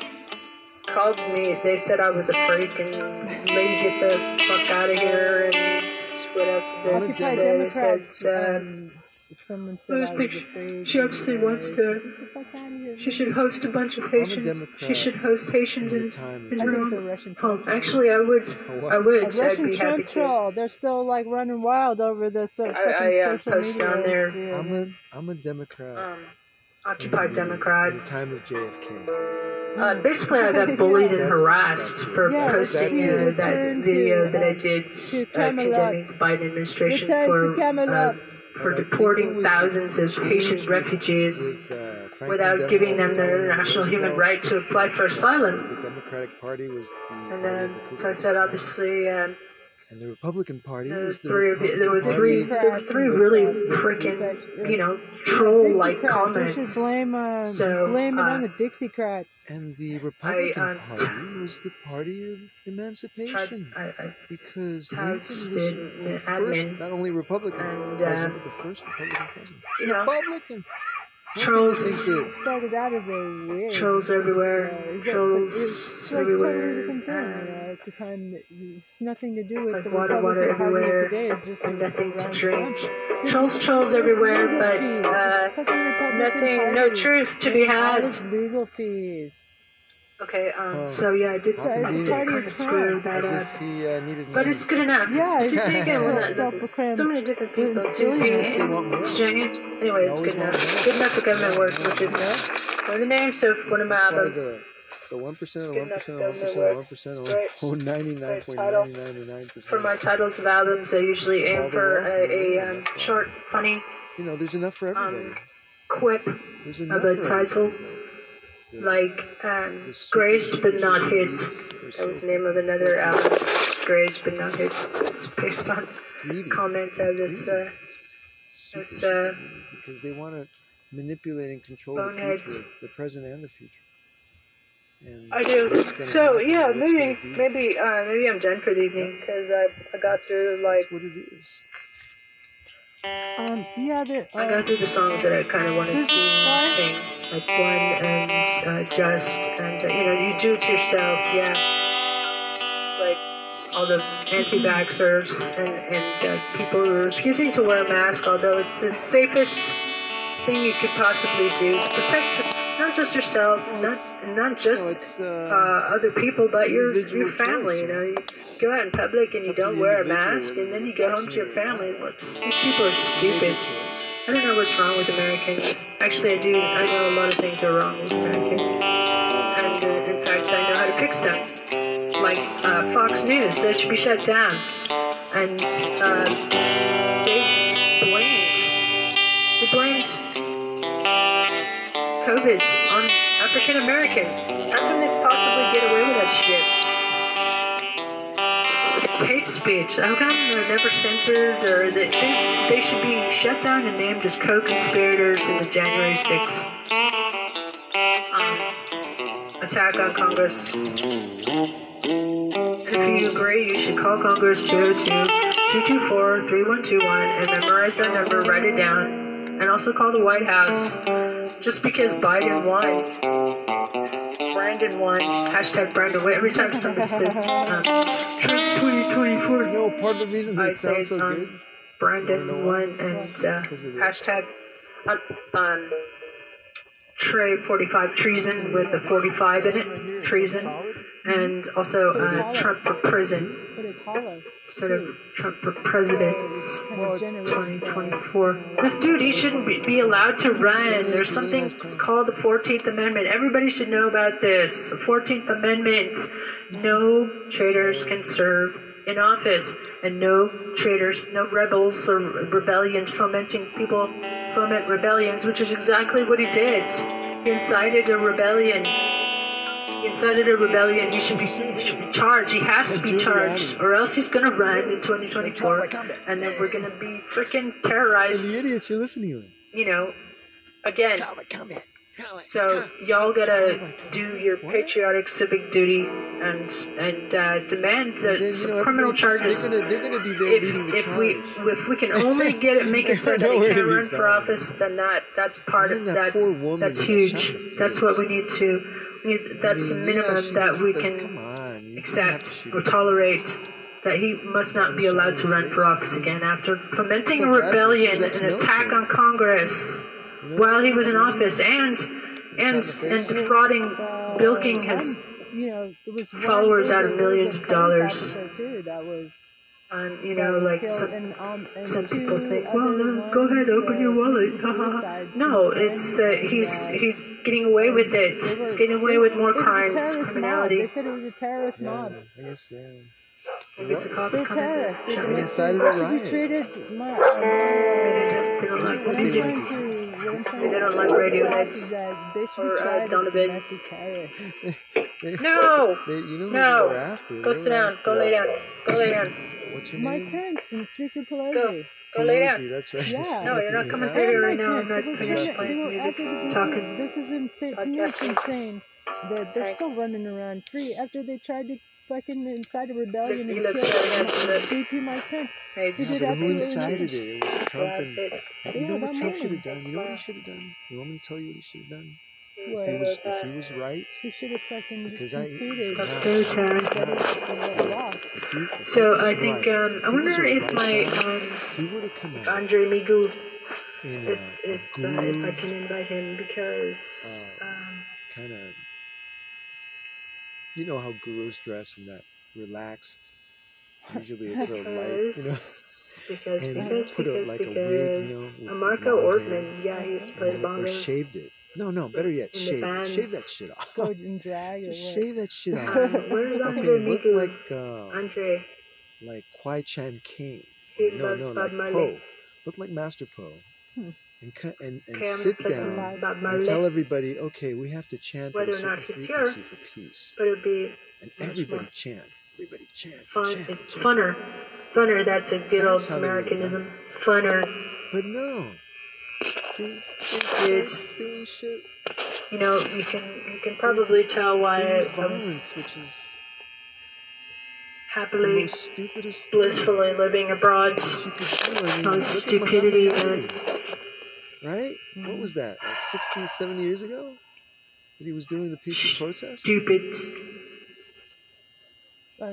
called me. They said I was a freak and lady get the fuck out of here. And what else did they say? They said, uh, um, someone said was I was thinking- she obviously wants to- "Get the fuck outta here, she should host a bunch of Haitians. She should host Haitians in in, the time in I her think it's a own Russian home. troll. Actually, I would. I would. a I'd Russian be happy Trump to. troll. They're still like running wild over this uh, I- fucking I, uh, social post media down there. sphere. I'm a I'm a Democrat. Um, Occupy in the- In the Democrats. time of JFK. Uh, basically, I got bullied and That's- harassed for Yeah, posting see, uh, that video to, that I did to uh, Camelot. condemning the Biden administration for to uh, Camelot. For But I think it deporting thousands of Haitian refugees without giving them them international human right to apply for asylum. The Democratic Party was the And then, the so I said, obviously, um, and the Republican Party there were was the three, of you- there were three, Party there were three really freaking, you know, troll-like Dixiecrats. We comments. should blame, uh, So, blame it uh, on the Dixiecrats. And the Republican um, Party was the party of Tried, emancipation I, I, because Lincoln was the the admin first, not only Republican and, president, uh, but the first Republican president. you know, Republican. Trolls. Lincoln It did. started out as a Whig. trolls Uh, everywhere, is that- but it's trolls like totally everywhere. different thing. You know, at the time, it's nothing to do It's with like the water, water everywhere, today. It's just and nothing to drink. Trolls, trolls everywhere, but, fees. uh, It's fucking Republican nothing, no truth to be had. legal fees. Okay, um, Oh. so yeah, I did So it's kind of screwed, Trump. but, uh, he uh, but it's good enough. Yeah, he's thinking, well, so many different people to be they exchanged. Anyway, it's good enough. Good enough for government work, Yeah, which is one of the names of one of my It's part albums. the one percent, one percent, one percent, work. one percent, It's oh ninety nine point Great title. nine nine percent. For my titles of albums, I usually aim for a, a um, short, funny you know, there's enough for everybody. um, quip there's enough of a title, The- like um, the Graced but Not Hit. That was the name of another album. Graced but Not Hit. It's based on comment of this. greedy. Uh, this, uh, because they want to manipulate and control the future, the present and the future. And I do. So happen, yeah, maybe maybe uh, maybe I'm done for the evening because I I got through like That's what it is. Um, yeah, the, I got through the songs that I kind of wanted to sing, like One and uh, Just, and uh, you know, you do it to yourself, yeah. It's like all the anti-vaxxers and and uh, people who are refusing to wear a mask, although it's the safest thing you could possibly do to protect not just yourself, Well, not not just No, uh, uh, other people, but your your family. choice, You know, you go out in public and you don't wear a mask, and then you go home to your family. Look, these people are stupid. I don't know what's wrong with Americans. Actually, I do. I know a lot of things are wrong with Americans, and uh, in fact, I know how to fix them. Like uh, Fox News, they should be shut down, and uh, they blamed they blamed COVID on African Americans. How can they possibly get away with that shit? Speech. How come they're never censored or they, they, they should be shut down and named as co-conspirators in the January 6th um, attack on Congress? If you agree, you should call Congress 202-224-3121 and memorize that number, write it down, and also call the White House. Just because Biden won, Brandon won, hashtag Brandon won. Every time somebody says um, Trump 2024, No, part of the reason that I it say sounds so um, good. Brandon Wanna won and uh, Because of hashtag um, um, Trey 45 treason with the 45 in it, treason, and also uh, Trump for prison, But it's hollow. sort of. Trump for president. So kind of it's generates. uh, 2024. This dude, he shouldn't be, be allowed to run. There's something called the 14th Amendment. Everybody should know about this. The 14th Amendment. No traitors can serve in office, and no traitors, no rebels or rebellions, fomenting people foment rebellions, which is exactly what he did. He incited a rebellion. He incited a rebellion. He should be he should be charged. He has to be charged, or else he's gonna run in 2024, and then we're gonna be freaking terrorized. the idiots you're listening to him. You know, again. So y'all gotta do your patriotic civic duty and and uh, demand that then, some know, criminal charges. They're gonna, they're gonna be there If the if charge. we if we can only get it make it so that know he can't to be run for office, then that that's part of that that's that's huge. shot in the That's what we need to. We need, that's I the mean, yeah, minimum she that we can come on, you don't have accept or tolerate. That he must not be allowed to run for office again after fomenting a So bad, she rebellion, was an attack on Congress while he was in office, and and Shot in the and defrauding, bilking his you know, there followers out of a- there was millions of dollars. Too, that was um, you know, like some, and, um, and some people think, well, go ahead, open your uh, wallet. no, it's uh, he's he's getting away with it. were- He's getting away with more it was a crimes, terrorist Mob. They said it was a terrorist Yeah, mob. I guess, yeah. Maybe it's the It They're terrorists. They, Shut incited a riot. be treated. My, they they don't like what what we did. to, what I'm trying They don't like get Radiohead across is that they should or, uh, Donovan. domestic terrorists. They, No, they, you know No. they were after? go sit down. Go lay down. Go lay down. What's your Mike name? Pence and Speaker Pelosi. Go. Go lay down. Pelosi, That's right. Yeah. No, you're not coming through here right now. I'm not they were finished trying to, playing they were, after music. Talking. This is insane. To me, it's insane that they're still running around free after they tried to fucking incite a rebellion He and looks kill so handsome. that- VP Mike Pence. Hey, He Yeah, did but who incited it? It was Trump Brad and. Pitt. You know what Trump should have done? You know what he should have done? You want me to tell you what he should have done? What? If he was, if he was right, He should have fucking just Because I- conceded. Let's go, Chad. that he he lost. if he, if So I think right, um, I if he was wonder a if right my um, if he would have come if out Andre Migu is is uh, if I can invite him because Uh, um, kind of, you know how gurus dress in that relaxed. Usually it's a light, you know. because because And because put a- because like a wig, you know, with Marco blonde Ortman, yeah, he used to play the or, or shaved it. No, no, better yet, shave Shave that shit off. Go and drag Just what? shave that shit off. Um, Okay, look like uh, Andre, like Kwai Chang Caine. he no, loves no, like. Po. Look like Master Po. Hmm. And cut and, and sit gonna play some down and tell everybody, okay, we have to chant Whether or not he's here, for peace. but it'd be And everybody chant. Everybody chant. fun. chant, It's chant. funner, funner. That's a good old That's how they would have done Americanism. Funner. But no. Dude. doing shit. You know, you can you can probably tell why They use I was violence, which is happily, most stupidest thing blissfully living abroad. that you could do. I mean, Oh, stupidity, Muhammad man. Ali, Right? What Mhm. was that? Like 60, 70 years ago? That he was doing the peaceful protest? Stupid.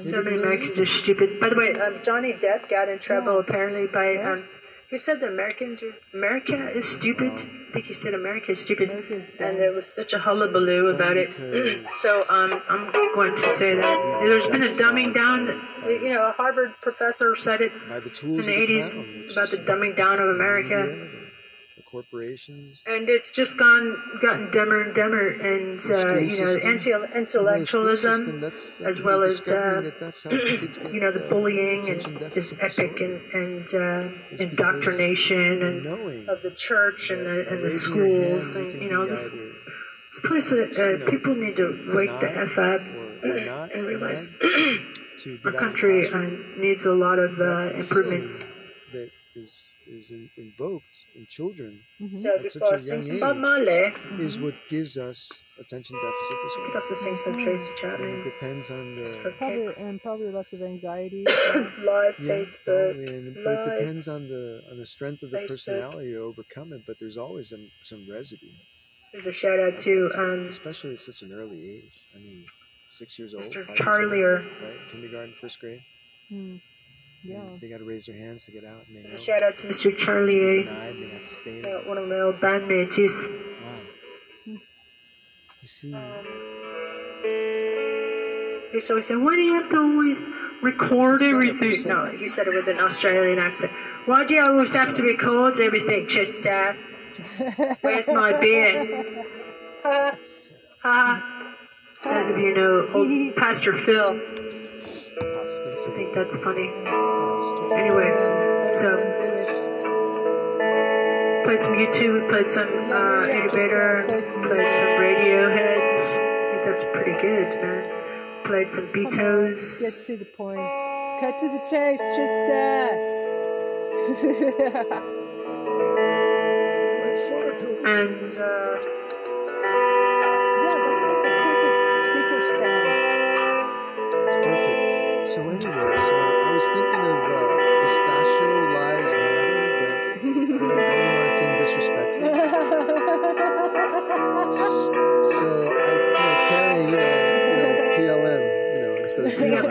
So many Americans are stupid. By the way, um, Johnny Depp got in trouble Yeah. apparently by Yeah. um, who said that Americans are America is stupid. I think you said America is stupid, and there was such a hullabaloo about it. so um, I'm going to say that there's been a dumbing down. You know, a Harvard professor said it By the tools in the 80s about the dumbing down of America. Corporations. And it's just gone, gotten dumber and dumber, and uh, you know, anti Well, the school intellectualism, that's- that's as well as uh, that that's how kids get, you know, the uh, bullying and is deficit epic and and uh, indoctrination and of the church and the and the raising your hand, schools and you know this this place that uh, people need to wake the f up or, or not and realize denied to get our country uh, needs a lot of uh, improvements. that is is in, invoked in children Mhm. So At such before a I sing young age. Bob Marley, is what gives us attention deficit I could disorder. also sing some Tracy And it depends on the Probably and probably lots of anxiety. so- Live yeah, Facebook. and, but live it depends on the on the strength of the Facebook. personality to overcome it. But there's always some some residue, There's a shout out to um, especially at such an early age. I mean, six years old, Mr. Charlier. old, right? Kindergarten, first grade. Hmm. Yeah. And They got to raise their hands to get out, and they know. shout out to Mr. Charlie, Denied, they got to stay uh, one of my old bandmates. He's Wow. You see, He's always saying, why do you have to always record everything? No, he said it with an Australian accent. Why do you always have to record everything, Chester? Where's my beer? Ha, ha. Uh, uh, those of you know old Pastor Phil, I think that's funny. Anyway, so played some YouTube, played some uh, Innovator, played some Radioheads. I think that's pretty good, man. Played some Beatles. Get to the point. Cut to the chase, Trista. And uh, So anyway, so I was thinking of uh, pistachio lives matter, but I don't, I want to seem disrespectful. So I, you know, carrying, you know, you know, PLM, you know, instead of PLM.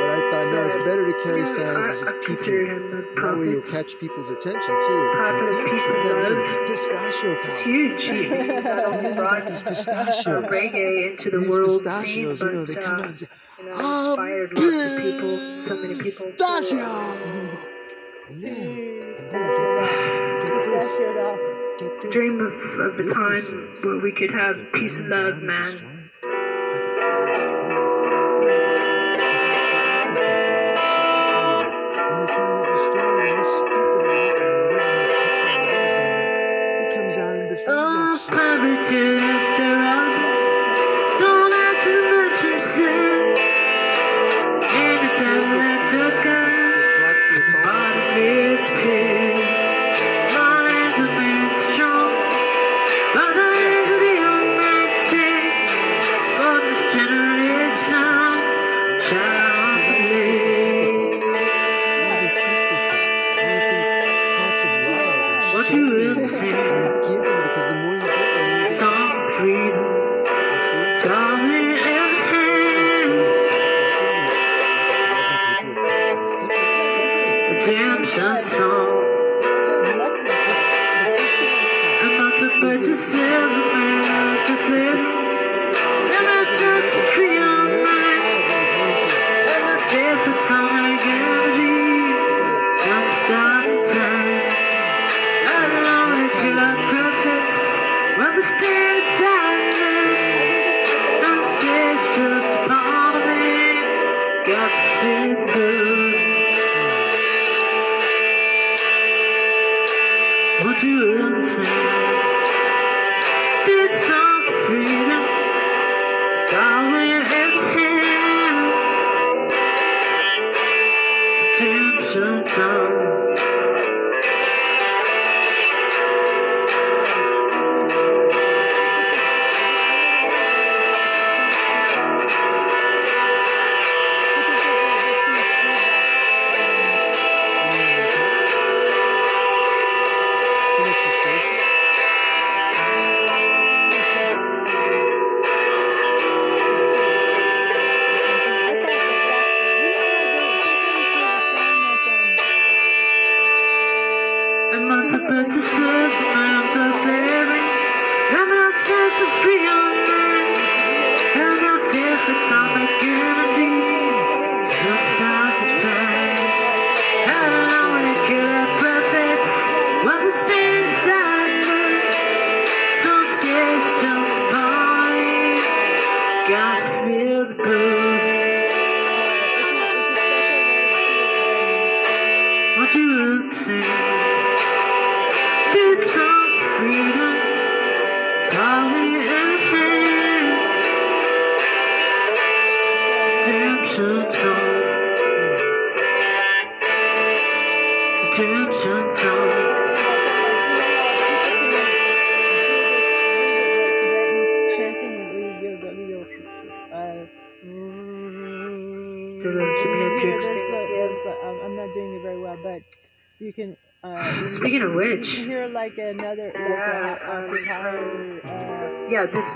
But I thought no, it's better to carry signs I, and just keep it. That way you'll catch people's attention too. Of peace and That love. Pistachio It's power. huge. Brought uh, Pistachio. reggae into the These world pistachios, scene, you know, they but come out and say, you know, "I'm um, inspired lots of people, so many people. Pistachio! And then, and then get this, get this, get this. Dream of, of a time where we could have peace and love, man. Uh,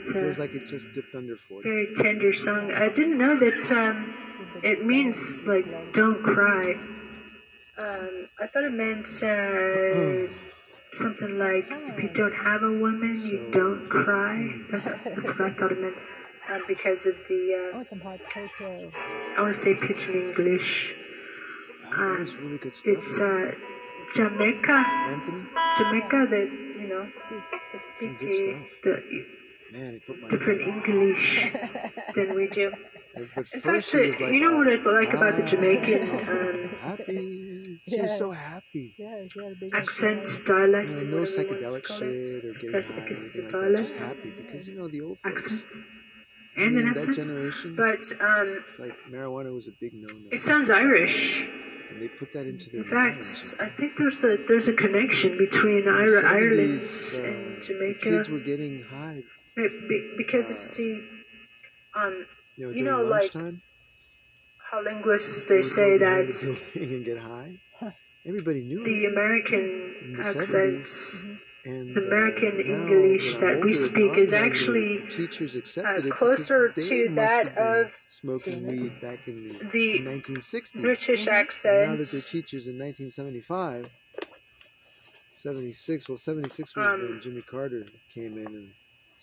Right, yeah, that's Feels a like it just dipped under 40. very tender song. I didn't know that um, it means like don't cry. Um, I thought it meant uh, something like if you don't have a woman, you don't cry. That's that's what I thought it meant. Uh, because of I the want some hot cocoa. uh, I want to say pidgin English. Wow, that really good stuff. It's uh, Jamaica, Anthony, Jamaica that you know they speak good the, the man, he put my different English than we do. In fact, she uh, was like, you know what I like about the "Ah, Jamaican I'm um, happy. She was so happy. Yeah, she had a big accent, smile. dialect, You know, no whatever you want to psychedelic shit or getting high or guess it's anything a like that. Just happy because you know the old folks. Accent I and mean, an that accent. generation, But um, it's like marijuana was a big no-no, it sounds Irish. and they put that into their In fact, minds. I think there's a there's a connection between In the Ira- Ireland uh, and the Jamaica kids were getting high, Be- be- because it's the um you know, You know, like, how linguists They say that the building and get high. Everybody knew the. American the accent 70s. And, the American uh, English that we speak is actually, teachers uh, accepted it closer to that of smoking weed back in the, the in 1960. British And now that they're teachers in 1975, 76, well, 76 was Um, when Jimmy Carter came in, and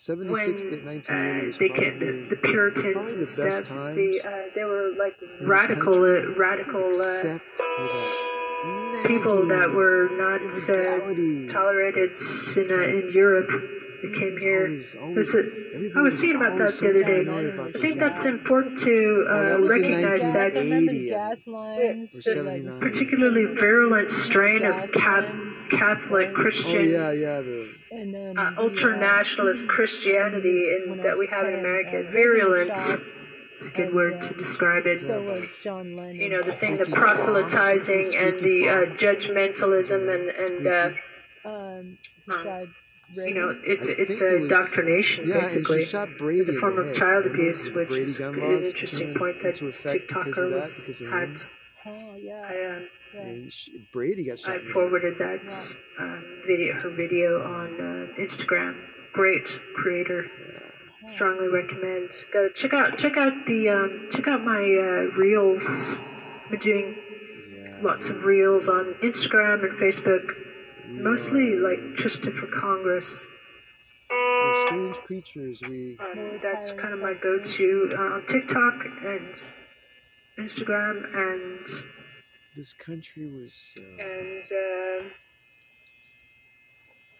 76 When to uh, 1980 was they probably, the, the Puritans and stuff, the, uh, they were like radical, uh, radical uh, except for that people that were not uh, tolerated in, uh, in Europe. They came It's here. always- always- That's it. I was thinking about that so the other day. I think shit. that's important to Oh, uh, was in recognize that I remember 1980, the gas lines. Or this particularly virulent strain of Gas Ca- lines. Catholic Oh Christian yeah, yeah. The um, uh, the, ultra nationalist Christianity in, that we was have in America, uh, virulent. It's a good and, word uh, to describe it. So was John Lennon. You know, the thing, the proselytizing and the uh, judgmentalism and, and uh, um, he um, shot you know, it's I it's a it was- indoctrination yeah, basically. shot It's a form of child Remember abuse, the which Brady is an interesting point that into TikToker was because of him. had. Oh yeah. I um, yeah. She, Brady got shot. I in the head. forwarded that um, video, her video on uh, Instagram. Great creator. Strongly recommend. Go check out check out the um, check out my uh, reels. I'm doing Yeah. lots of reels on Instagram and Facebook. We Mostly are- like Tristan for Congress. we're strange creatures. We Um, that's kind of my go-to uh, on TikTok and Instagram and this country was uh, and uh,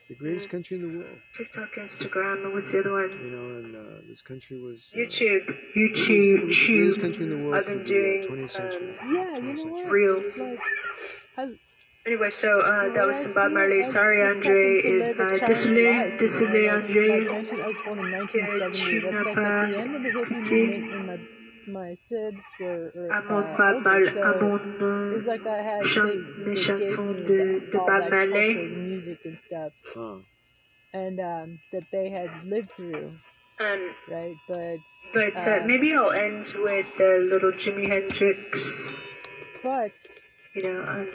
the greatest country in the world. TikTok, Instagram, and what's the other one? You know, and uh, this country was uh, YouTube, it was- it YouTube, the greatest country in the world I've for been the doing uh, 20th century. um, Yeah, you know century. what? reels. Like, I, Anyway, so uh, that was I some Bob Marley. Sorry, Andre. happen to Is, live a uh, désolé, désolé, Andre. Like, like 19, I was born in 1970. That's like at the the hippie Petit. movement, and my my sibs were or, À mon uh, Bob older, so à mon it euh, like I had chan- they, they gave chansons me de, that, de all Bob that Marley. culture, music and stuff, Huh. and um, that they had lived through, Um, right? But but uh, uh, maybe I'll end with a little Jimi Hendrix. but you know, um,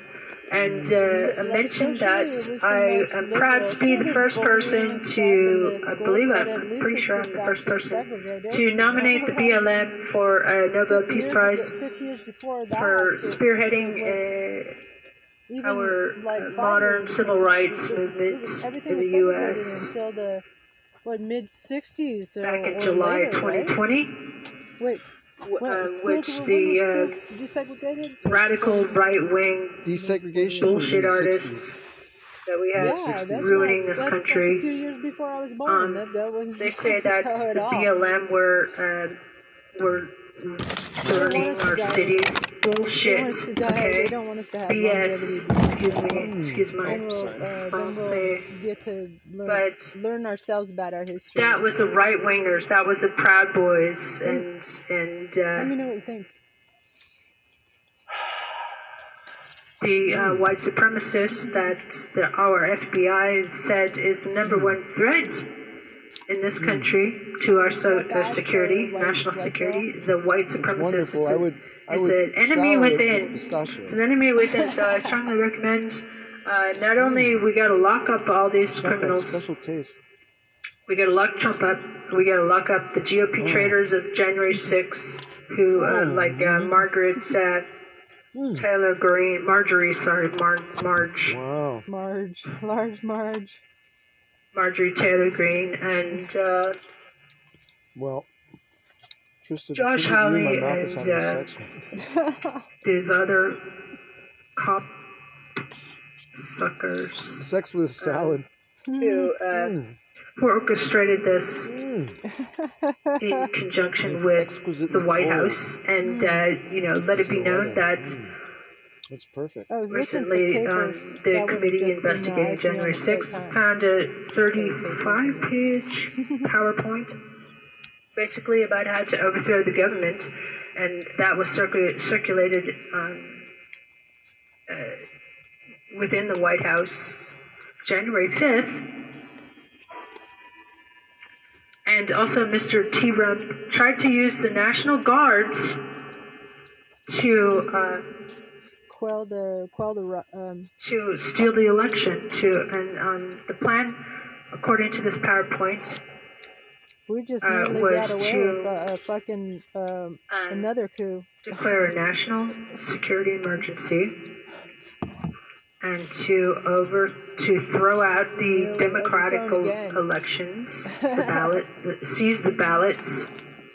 and uh, I mentioned that it was the I am proud to be the first person bullying and stuff to, I believe I'm, pretty sure I'm the first person, to nominate the BLM for a Nobel Peace Prize ago- 50 years before that, for spearheading uh, our uh, modern civil rights movement in the U.S. until the what mid 60s back in July later, right? 2020, Wait, w- when uh, which the uh, radical right-wing Desegregation bullshit was in the 60s. artists that we have yeah, ruining like, this country. Like a few years before I was born. Um, that, that They say that the all. BLM were um, were burning our die. cities. They want Bullshit. us to die. Okay. They don't want us to have BS. longevity. Excuse me. Excuse my Then we'll, uh, we'll get to learn, But learn ourselves about our history. that was the right wingers. That was the Proud Boys and and Let me uh, know what you think. the uh, white supremacists that the, our FBI said is the number one threat in this country to our so, uh, security, national security. The white It's supremacists. wonderful. It's I a- would. I it's an enemy within. It's an enemy within, so I strongly recommend. Uh, not only we got to lock up all these It's got that criminals, special taste. We gotta lock Trump up. We gotta lock up the GOP traitors of January 6th, who, uh, like uh, Margaret said. Hmm. Taylor Greene, Marjorie, sorry, Mar- Marge, Wow. Marge, large Marge. Marjorie Taylor Greene, and uh, Well, Tristan, Josh between and my Hawley is and, uh, sex with me. these other cop suckers Sex with salad. who, uh, Mm. who orchestrated this Mm. in conjunction with Exquisitely the White cold. House, and uh, you know, let it be known that Mm. That's perfect. I recently um, the that committee just uh, investigating January the 6th found a 35 page PowerPoint basically about how to overthrow the government, and that was circu- circulated um, uh, within the White House January 5th. And also, Mr. T. Rump tried to use the National Guards to uh, Quell the quell the um. to steal the election. To and um, the plan, according to this PowerPoint, We just Uh, nearly was got away to- with a, a fucking um, um, another coup. declare a national security emergency and to over to throw out the Nearly democratic overthrown elections, the ballot, the, seize the ballots,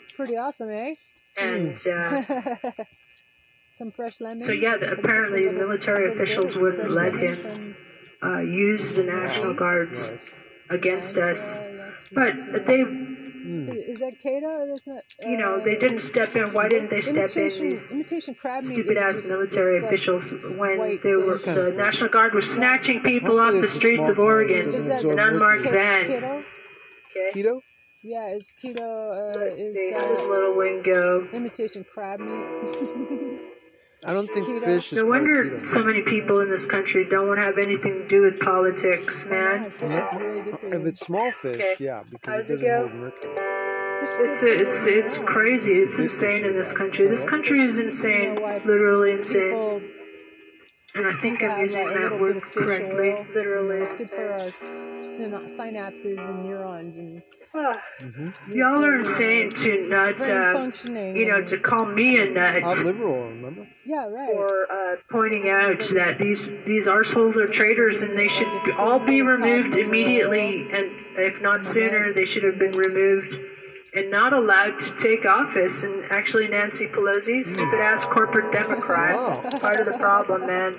It's pretty awesome, eh? and uh, Some fresh lemon. So, yeah, the- Like just a apparently little- military a little bit officials wouldn't let him uh, use the National Guards Nice. against us. Cilantro, But they, Mm. Is that Cato? That's not. you know, uh, they didn't step in. Why didn't they step in? imitation, These imitation crab meat stupid ass just- military it's like- officials when they were fish. the National Guard was snatching people off the streets of Oregon doesn't Is that absorb in unmarked mercury. vans. Keto? Okay. Keto? Yeah, is keto uh, Let's is see. uh, How does Little Wing go? imitation crab meat. I don't think Keto? fish is No part of wonder keto. so many people in this country don't want to have anything to do with politics, Man, man. fish is really If it's small fish, Okay. yeah, because How's it it doesn't go? hold mercury. It's it's it's crazy. It's insane in this country. This country is insane, You know why literally insane. People And I think have I'm using like, a that little word bit of fish correctly. oil. Literally It's good for insane. our syn- synapses and neurons and Ah, hmm Y'all are insane to not, uh, functioning. you know, to call me a How nut liberal, remember? yeah, right. for uh, pointing out that these these arseholes are traitors and they should all be removed immediately, and if not sooner, they should have been removed and not allowed to take office. And actually, Nancy Pelosi, stupid ass corporate Democrats, Wow. part of the problem, man.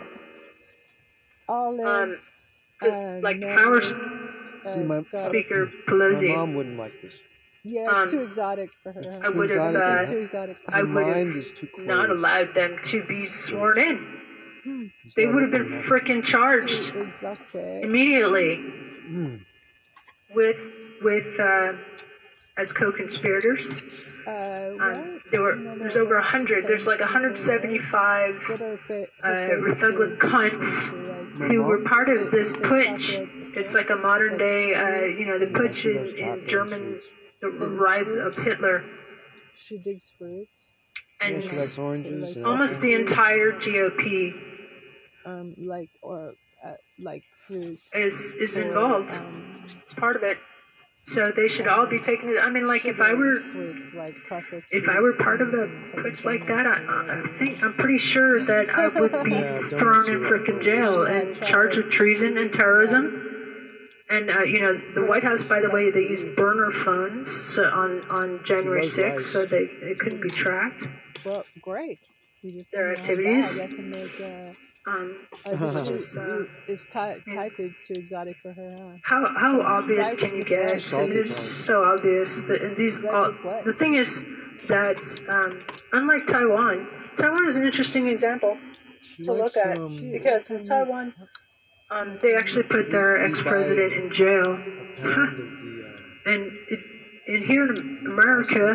Olives. Um, 'cause, uh, like, mayonnaise, Powers- uh, See, my- Speaker My Pelosi, mom wouldn't like this. Yeah, it's um, too exotic for her. I Too would have uh, It's too exotic. I Her would have is too not allowed them to be sworn in. It's They would have been freaking charged immediately Mm. with with uh, as co-conspirators. Uh, Um, there were there's over a hundred. There's like 175 What uh, her favorite Rethuglet foods? cunts who were part of this putsch. It's like a modern day, uh, you know, the putsch in, in German, the rise of. Hitler, She digs fruit. Yeah, and she likes oranges. Like almost the entire GOP Um, like or uh, like fruit. is is or, involved. Um, It's part of it. So they should all be taken. I mean, like if I were sweets, like processed if I were part of a and putsch like that, I, I think I'm pretty sure that I would be Yeah, thrown in are frickin' outrageous. jail and charged with treason and terrorism. And uh, you know, the White House, by the way, they eat? used burner phones so on on January loves 6th, so they it couldn't be tracked. Well, great. You just Their don't know activities. Bad That can make. Um, uh, too- uh, is Thai. Thai food's too exotic for her, huh? how how obvious Rice can you get? rice. It's so obvious. That, and these all, the thing is that um, unlike Taiwan, Taiwan is an interesting example. She to look at, um, She- because in Taiwan, um, they actually put their ex-president in jail, a pound of the, uh, and it, and here in America,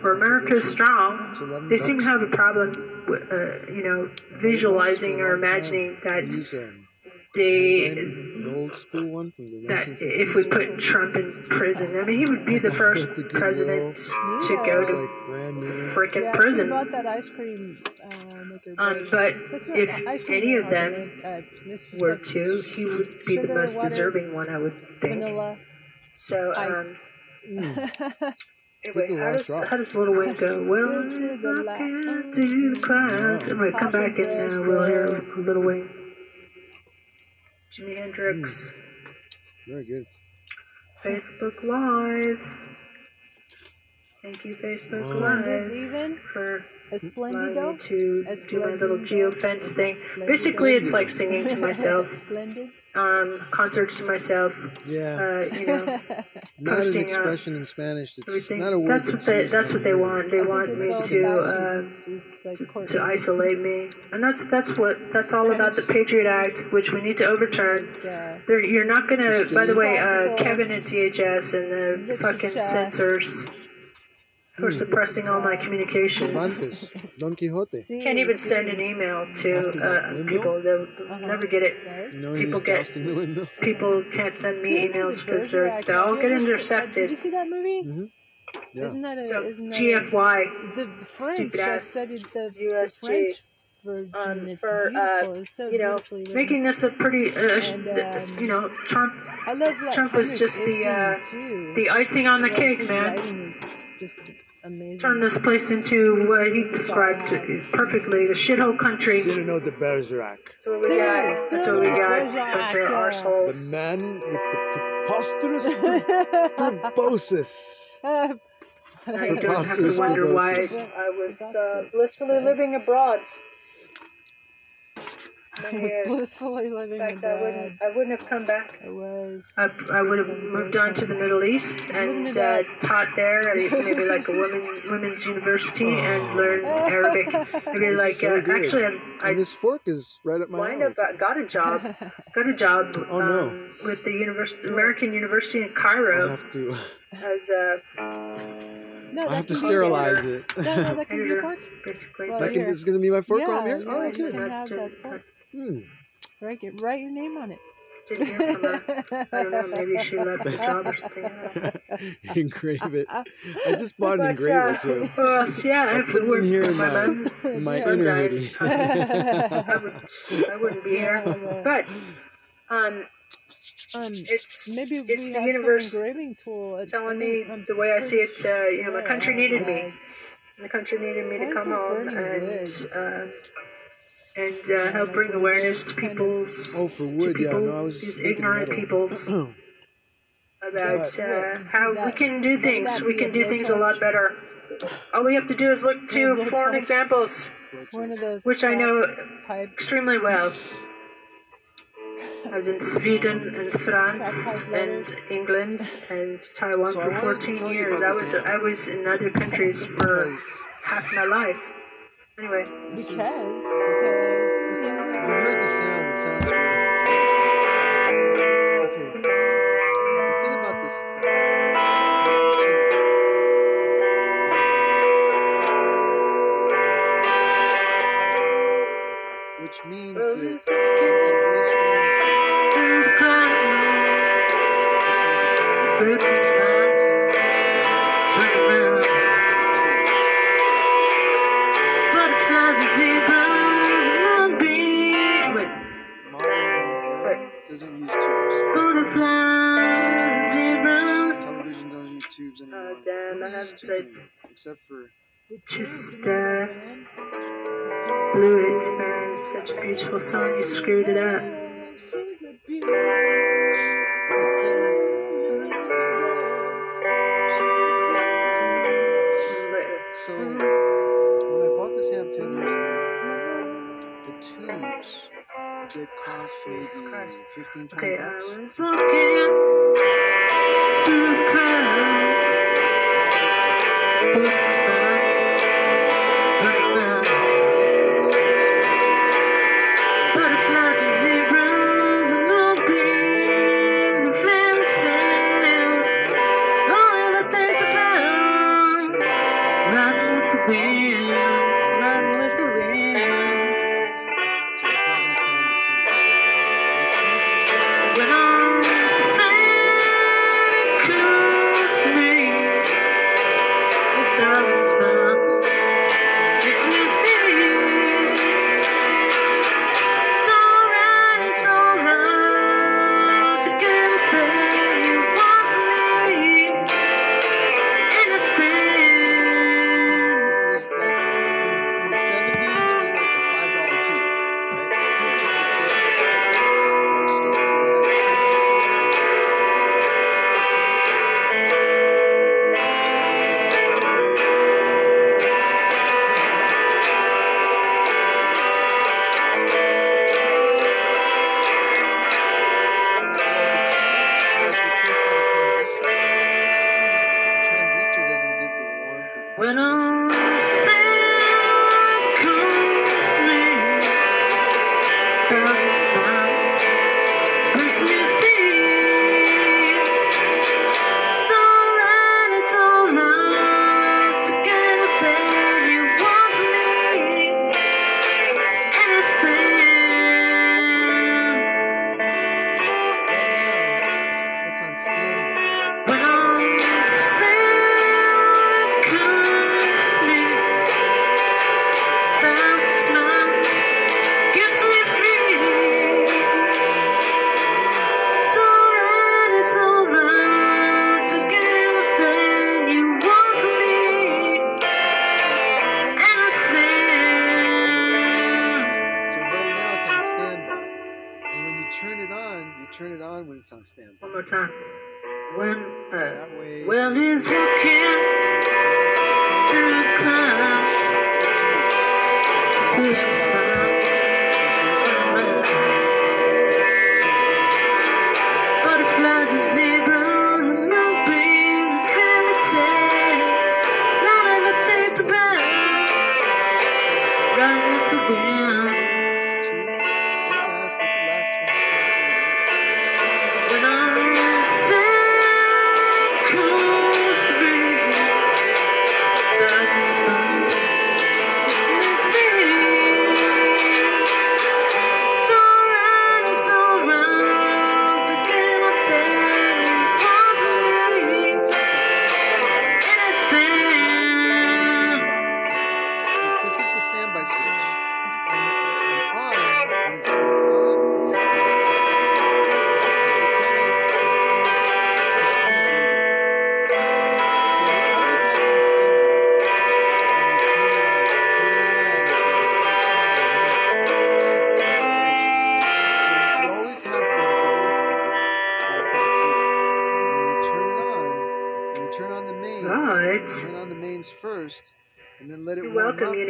where America is strong, they seem to have a problem, with, uh, you know, visualizing or imagining that they the old school one from the that if we put Trump in prison, I mean, he would be the first president to go to like brand new. frickin' prison. She bought that ice cream uh. Um, but if any of them uh, were to, he would be the most deserving one, I would think. So, um. Mm. anyway, how does, drop. how does Little Wing go? Well, Go to the la- walking through the clouds. I'm going come back and uh, we'll hear Little Wing. Jimi Hendrix, Very good. Facebook Live. Thank you, Facebook Live, even? for Esplendido? allowing me to As do my little Splendido? geofence thing. Splendido? Basically, it's like singing to myself, um, concerts to myself, Yeah. uh, you know, not posting an up expression in Spanish. It's everything. not a word. That's what they. That's in what they want. They I want me to uh, is- is like to isolate me, and that's that's what that's all about the Patriot Act, which we need to overturn. Yeah. There, you're not gonna. By the way, uh, Kevin at DHS and the fucking Literature. censors who are suppressing all my communications. Cervantes, Don Quixote. Can't even send an email to uh, people. They'll never get it. right? You know, he People get- jousting the window. People can't send me emails because they're they all have get you ever se- uh, Did you see that movie? hmm Yeah. Isn't that a, So isn't that GFY. A, the, the French? I studied the, the USG, French version. um, it's for, uh, it's so you know, making this a pretty, uh, And, um, you know, Trump I love like Trump was just the, uh, the icing on the cake, his man. Writing just amazing. Turn this place into what he described perfectly, a shithole country. Cyrano de Bergerac, That's what we got. That's what we got. Bergerac, Bunch of uh, the man with the preposterous proboscis. Now you don't have to wonder why. I was uh, blissfully living abroad. I was blissfully living In fact, I wouldn't, I wouldn't have come back. I was. I, I would have moved on to the Middle East and uh, taught there, at maybe like a women women's university, and learned Arabic. Maybe like so uh, actually, I, I And this fork is right up my wind alley. up uh, got a job, got a job Oh, no. um, with the university, American University in I Cairo have to. as a no, I have to sterilize it. no, no, that can be a fork. basically. Well, That can, here. is gonna be my fork yeah, while I'm here. yeah, Oh, you okay. can have that fork. Hmm. Write, it- write your name on it. Didn't hear from her. I don't know. Maybe she left the job or something. I don't know. Engrave it. I just bought an But, engraver uh, too. well, yeah, I'll if put it it weren't in here for in my my, in my Yeah. inner Died. hoodie. I would, I wouldn't be here. But um, Um, it's maybe it's the have universe some engraving tool. at- telling me think the way I see it. Uh, you know, my country I needed me. had- The country needed me to come home and uh, and uh, help bring awareness to Kind of- people's Oh, for to wood, yeah. people, No, I was these ignorant metal. peoples about uh, how we can do things. We can do things a lot better. All we have to do is look to Yeah, foreign examples, One of those. which I know extremely well. I was in Sweden and France and England and Taiwan So for 14 years. I was. I was in other countries for half my life. Anyway, this Because. is. Because. Yeah. heard the sound. It sounds Just uh, blew it, man. Such a beautiful song. You screwed it up.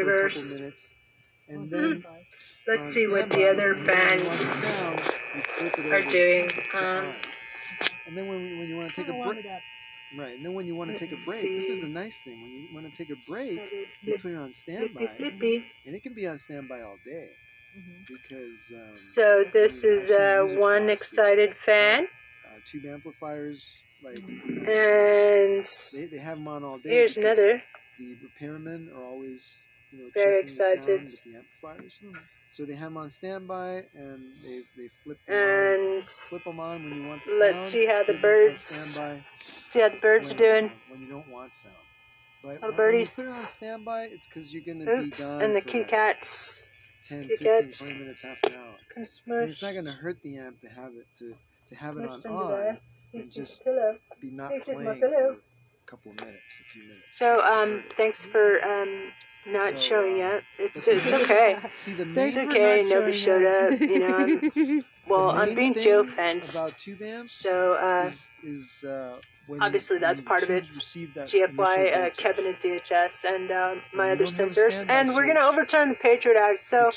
Universe. couple minutes, and then Let's on see what the other and then when you want the fans sound, you flip it are doing. to Um. And then when, when you want to take a break, right? And then when you want to take a Let's break, this is the nice thing. When you want to take a break, you put it on standby, flippy. and it can be on standby all day Mm-hmm. because um, So this is I've uh, one shops that excited fan, uh, tube amplifiers, like and they, they have them on all day. here's another. The repairmen are always, you know, Very the excited. the amplifiers. So they have them on standby, and they they flip them on, And flip them on when you want the let's sound. see how the flip them on birds- standby see how the birds are doing. when you don't want sound. But the when you birdies. put it on standby, it's because you're gonna be gone and the kitty cats 10, kitty 15, cats. 20 minutes, half an hour. I mean, it's not gonna hurt the amp to have it to to have it on on and just be not playing pillow. for a couple of minutes, a few minutes. So um, thanks for um not So, showing uh, up. It's it's okay. See the Thanks It's okay. Nobody showed up. You know. I'm, well, I'm being thing geofenced. about tube amps So uh, is is uh, when obviously that's when part of it. GFY, uh, Kevin at DHS, and um, my other don't have a sensors. standby And we're gonna overturn the Patriot Act. So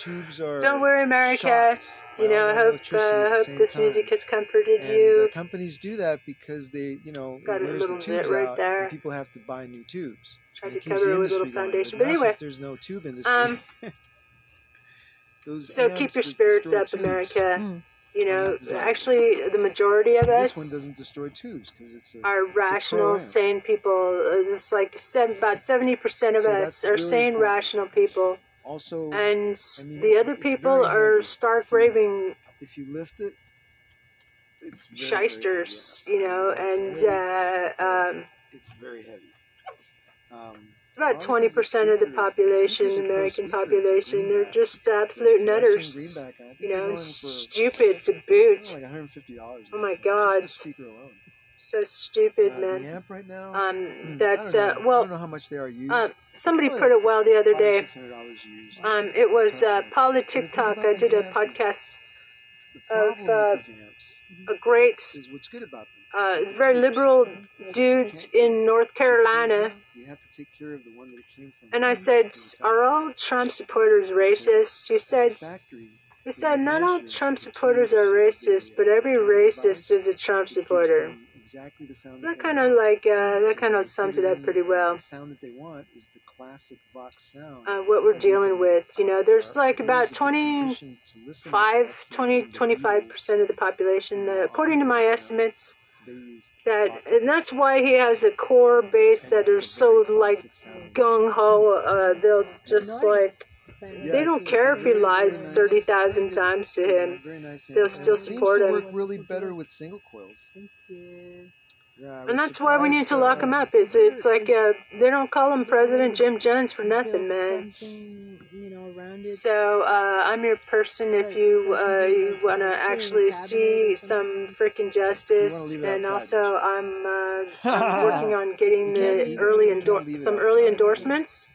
don't worry, America. You know, I hope uh, hope this time. music has comforted And you. the companies do that because they, you know, Got it a little the zit tubes right out, there. people have to buy new tubes. Tried to cover the a industry little foundation. But, But anyway, there's no tube industry, um, those so keep your spirits up, tubes, America. You know, actually, the majority of us. This one doesn't destroy tubes because it's a are it's rational, amp. sane people. Uh, It's like about seventy percent of So us are really sane, important. rational people, Also, and I mean, the other people are stark raving if you lift it, it's very, shysters, very you know, It's and very- uh, um, it's very heavy. Um, it's about 20% of the population, speakers are pro American population, they're just absolute nutters, Greenback, I think you know, and stupid to boot. like 150 dollars. Oh my God. the speaker alone. So stupid, Uh, man. amp right now. Um, that's uh, don't. I don't know how much they are used. uh, somebody put it well the other day. six hundred dollars used. Um, it was uh. Paula TikTok. I did a podcast. Problem uh, with these amps A great, is what's good about them. uh, very liberal Since you dude in North Carolina, You have to take care of the one that came from. and I said, "Are all Trump supporters racist?" You said. "You said not all Trump supporters are racist, but every racist is a Trump supporter." Exactly the sound. That they kind of like uh, that So kind of sums it up pretty well. The sound that they want is the classic Vox sound. Uh, what we're dealing with, you know, there's like about have 25, conditioned to listen to that sound 20, 25 percent of the population, uh, according to my estimates, that and that's why he has a core base that are so like gung ho. Uh, they'll just like they don't care if he lies thirty thousand times to him. They'll still and it seems support him. work really better with single coils. Thank you. Yeah, And that's why we need to lock him uh, up. It's it's like uh, they don't call him President Jim Jones for nothing, man. You know, around it. So uh, I'm your person if you uh, you want to actually see some freaking justice, and also I'm, uh, I'm working on getting the early endor- some early endorsements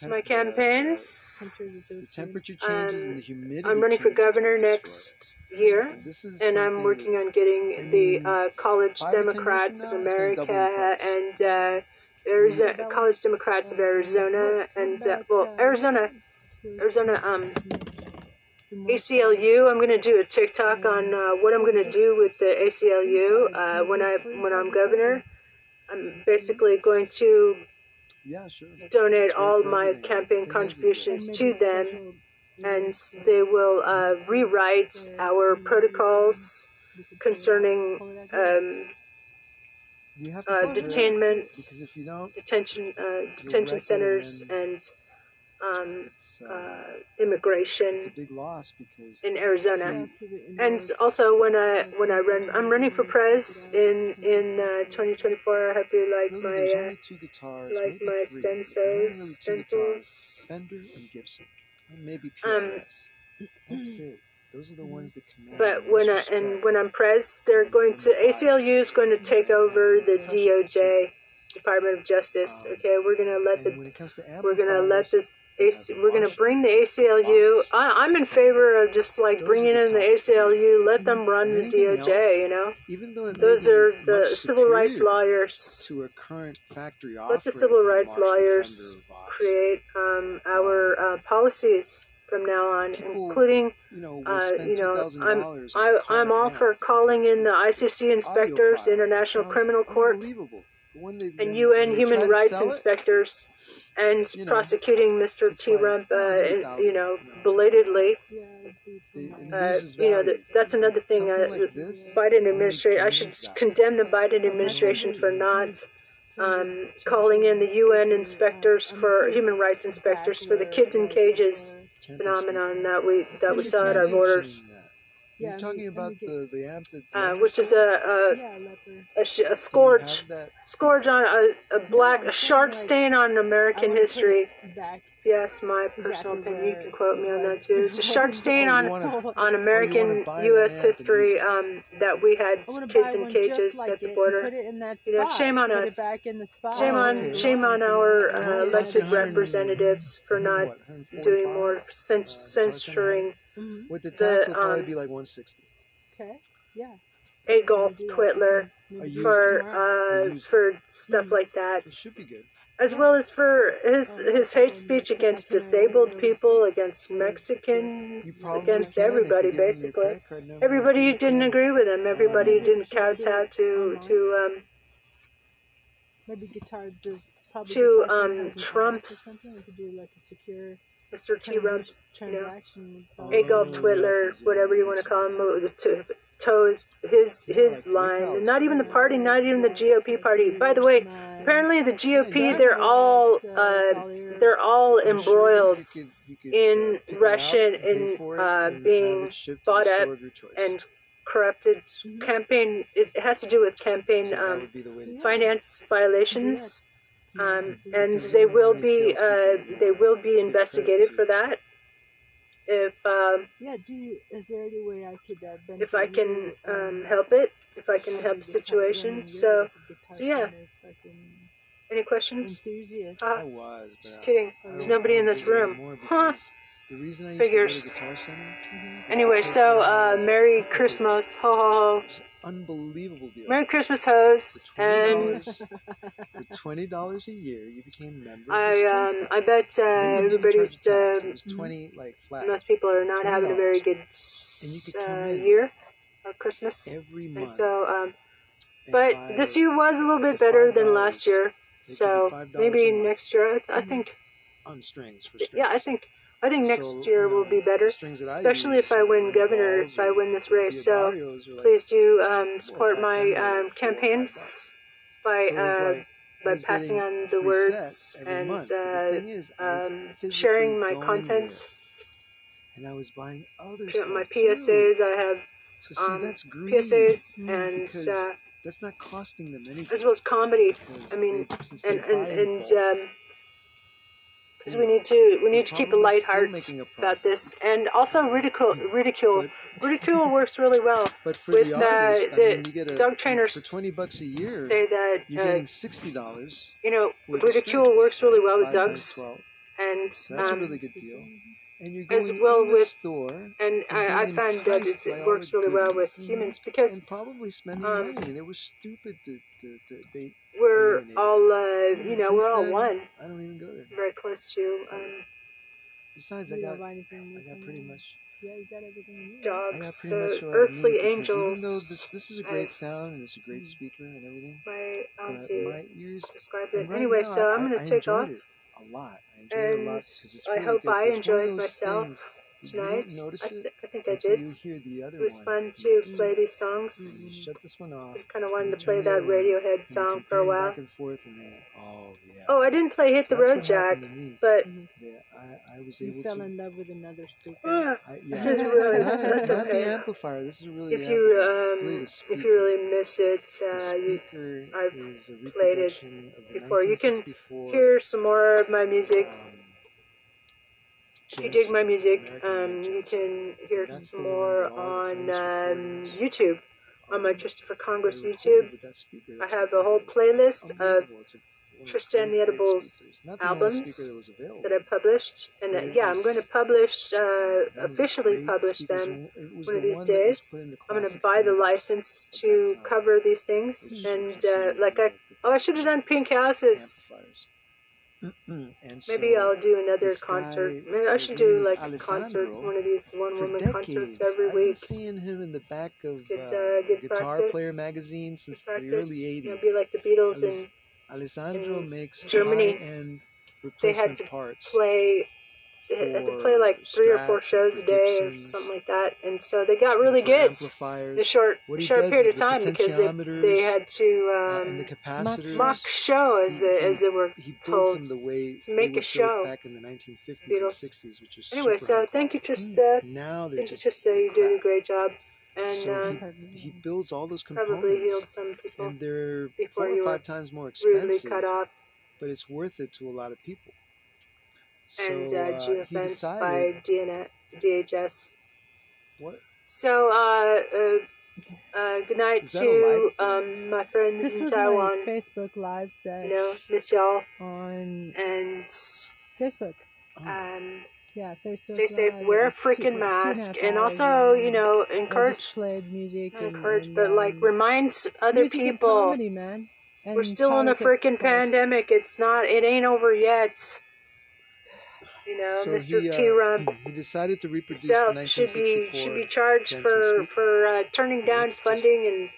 to my uh, campaigns. The, the temperature changes and the humidity. Um, I'm running for governor will destroy next year. This is and I'm working on getting the uh, College five or ten years Democrats of now, it's gonna double in America and uh, Arizona, College Democrats of Arizona and uh, well Arizona Arizona um ACLU. I'm going to do a TikTok on uh, what I'm going to do with the ACLU uh, when I when I'm governor. I'm basically going to Yeah, sure. donate all my everything. campaign Thing is, is that- contributions to them, and they will uh, rewrite our protocols concerning um, We have to uh, take care of it, detainment, because if you don't, detention uh, detention centers and and um, it's, uh, uh, a immigration big loss because in Arizona. And also when I when I run, I'm running for pres in in uh, 2024. I hope you like really, my uh, two guitars, like my three. There's only really stencils, stencils. Fender and Gibson, and maybe Um, PRS. That's it. Those are the ones that command. But when I and when I'm pres, they're going to ACLU is going to take over the DOJ, Department of Justice. Um, Okay, we're gonna let the when it comes to we're gonna let amplifiers, this AC, we're gonna bring the ACLU. I, I'm in favor of just like bringing in the. ACLU. Let them run the DOJ. else, You know, even though those are the civil rights lawyers. to a current factory Let the civil rights lawyers create um, our uh, policies from now on, People including You know, uh, you know, $2,000 I'm I, car I'm all for calling in the. ICC inspectors, International Criminal Court, unbelievable. When they, and UN human rights sell it, inspectors, and you know, prosecuting Mr. T. like Rump, uh, you know, belatedly. Yeah, it'd be It- from it my- Uh, you know, that, that's another thing. Uh, like this Biden administration. I should condemn the Biden administration for not um, calling in the UN inspectors for human rights inspectors for the kids in cages phenomenon that we that we saw at our borders. Yeah, You're talking we- and about we get- the, the amp that uh, which is sold? a Yeah, a, a, sh- a So you scourge scourge on a, a black I'm a sharp like, stain on American history. Back Yes, my personal exactly opinion. You can quote me on that too. It's a sharp stain Oh, on wanna- on American U.S. history um, that we had I want to kids in cages like at the it and border. Put it in that You know, shame on put us. It back in the spot. Shame Oh, on okay. shame on our uh, elected representatives for not doing more cen- Uh, censoring Mhm. With the the, tax, will probably um, be like 160. Okay. Yeah. Adolf Maybe do that. Twitler A do used- for uh, for stuff Mhm. like that, It should be good. as well as for his his hate speech against disabled people, against Mexicans, against can if you everybody, give them your basically. credit card number. Everybody who didn't agree with him, everybody who Um, didn't should I kowtow to to um, Maybe guitar To, guitar um, Center has an app or Trump's- something. We could do like a secure Mr. T. Rump, transi- transaction. would Oh, probably- Adolf Twitler, whatever you want to call him, uh, to toes his his line, and not even the party, not even the GOP party. By the way, apparently the GOP they're all uh, they're all I'm sure that you embroiled could- you could, in uh, pick it Russian out, in, uh, and being it shipped to the bought up of and corrupted campaign. It has to do with campaign um, would be the way to do it. finance violations, um, and they will be uh, they will be investigated for that. If um, Yeah. Do you? Is there any way I could? Uh, if I can um, help it, if I can help the situation. So, your, like, a Guitar so yeah. Any questions? Enthusiast. Uh, I was, but Just kidding. I There's nobody in this room. Huh. The reason I used Figures. to go to Guitar Center Mhm. Anyway, so uh, Merry Christmas, ho ho ho. Unbelievable deal. Merry Christmas, hoes, For and $20, for twenty dollars a year, you became a member. I um I bet uh, Club. Then you didn't charge everybody's uh, twenty like flat most people are not having a very good And uh, year of Christmas, every and month. so um But this year was a little bit better than last year. So give you $5 maybe next year, I, I think, on strings for strings. yeah, I think, I think next So, year you will be better. the strings that I Especially use if I win governor, if I win this race. So like- please do um, support my then they were um, campaigns by So uh, like, by passing on the words and uh, is, um, sharing my content. there, and I was buying other my too. PSAs. I have So see, um, that's greedy. PSAs Mm, and uh, that's not costing them anything. as well as comedy. I mean, and and and um, because we need to we need to keep a light heart about this, and also ridicule ridicule ridicule works really well. But for with, the uh, artist, I the mean, you get a dog for trainers twenty bucks a year. Say that You're uh, getting sixty dollars. you know ridicule works really well with dogs, and So that's um, a really good deal. And you're going as well in the with- store and I, I being found that enticed it works really well with humans because and probably spending um, money. They were stupid to, to, to they. we're eliminated. all uh, you know we're all then, one, I don't even go there. very close to um, Besides, I got don't buy anything new I got pretty much Yeah, you got everything you need. I got dogs, pretty uh, much what I earthly angels. Even though this this is a great sound and it's a great speaker and everything, my but auntie my ears. described it. right Anyway, now, so I, I'm gonna I take off. it a lot. I enjoyed it a lot And I really hope good. I It's enjoyed myself things tonight. You notice I, it th- I think I did. you hear the other It was one. fun to You- play these you songs. shut this one off. I kind of wanted to play that Radiohead and song for a while. Back and forth, and then oh yeah. Oh, I didn't play Hit So the Road Jack, happened to me. but Yeah, I, I was You fell to. in love with another stupid. ah, I, yeah, That's really- not, that's not okay. the amplifier. This is really if the you amplifier. really um the if you really miss it, uh, you I've played it reproduction of the before. You can hear some more of my music. um, If you dig my music, um, you can hear some more with all the on um. YouTube. On my Christopher Congress YouTube, recorded with that speaker. I have a whole playlist of unbelievable. It's a- one of the Tristan the Edibles speakers. Not the only albums that was available. that I published, and uh, yeah, I'm going to publish, uh, one of the officially publish them. One of these one that was days. put in the I'm going to buy the license to cover these things, and uh, like I, oh, I should have done Pink Houses. And Maybe so, I'll do another concert. guy, Maybe I should do like a concert, one of these one-woman decades, concerts every I've been week. seeing him in the back of Good, uh, uh, good Guitar practice. Player magazine since the early You know, 80s. be like the Beatles Alis- and Alessandro in makes Germany, high-end they had to parts. play. They had to play like three or four shows a day or something like that, and so they got really good in a short short period of time because they, they had to uh, um, and the mock show as he, they, he, as they were he told. them the way to make a show. back in the 1950s Beatles. and 60s, which was Anyway, so high thank you, quality. Trista. Now they're Thank you, just Trista. You did a great job, and So uh, he, he builds all those probably components, healed some people and they're four or five times more expensive, cut off. but it's worth it to a lot of people. So and uh, he by DNA, DHS. what So, uh, uh, uh, good night Is that a to um, my friends This in was Taiwan. my Facebook live set You know, miss y'all, on and Facebook. oh, um, Yeah, Facebook. stay safe. Live. Wear a was two- freaking two and mask, and also, you know, encourage, played music and, encourage, and, but like um, reminds other people. comedy, man. We're still in a freaking pandemic. It's not. It ain't over yet. You know, so Mr. he, T. uh, Rump he decided to reproduce himself the should be should be charged for for uh, turning down it's just- funding and,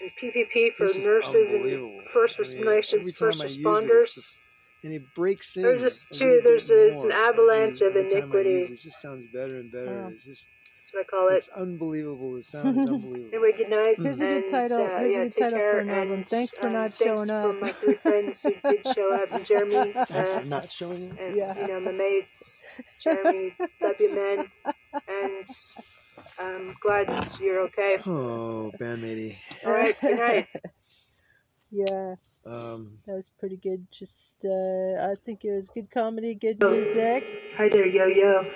and PPP for nurses and unbelievable. first I mean, nations, every first I use it, responders. and it breaks in. There's just a too- there's a- it's an more avalanche every, of every time I use iniquity. it. It just sounds better and better. Oh. It's just That's what I call it. it's unbelievable. The sound is unbelievable. Anyway, good night. Here's a good and, title- Uh, here's a yeah, good take title care. for an album. Thanks for um, not thanks showing for up. my three friends who did show up. And Jeremy, Thanks uh, for not showing up. and Yeah. you know my mates, Jeremy, love you, man, and I'm glad you're okay. Oh, bandmatey. All right, good night. Yeah, Um, that was pretty good. Just, uh, I think it was good comedy, good music. Hi there, yo yo.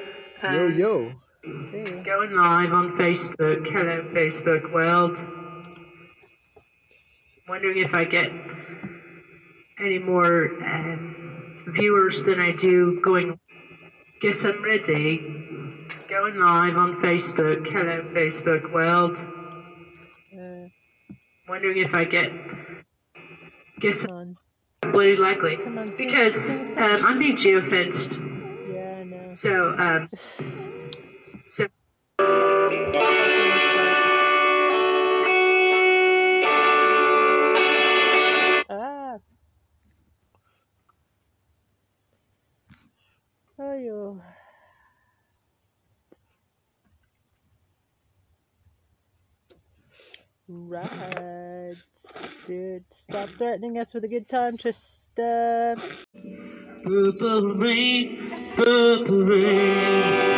Um, yo yo. See. Going live on Facebook. Hello, Facebook world. Wondering if I get any more um, viewers than I do going. Guess I'm ready. Going live on Facebook. Hello, Facebook world. Uh, Wondering if I get. Guess come on. I'm bloody likely. Come on, Because um. I'm being geofenced. Yeah, I know. So, um, So ah. Ayo. Right, dude. Stop threatening us with a good time, Trista. Purple rain, purple rain.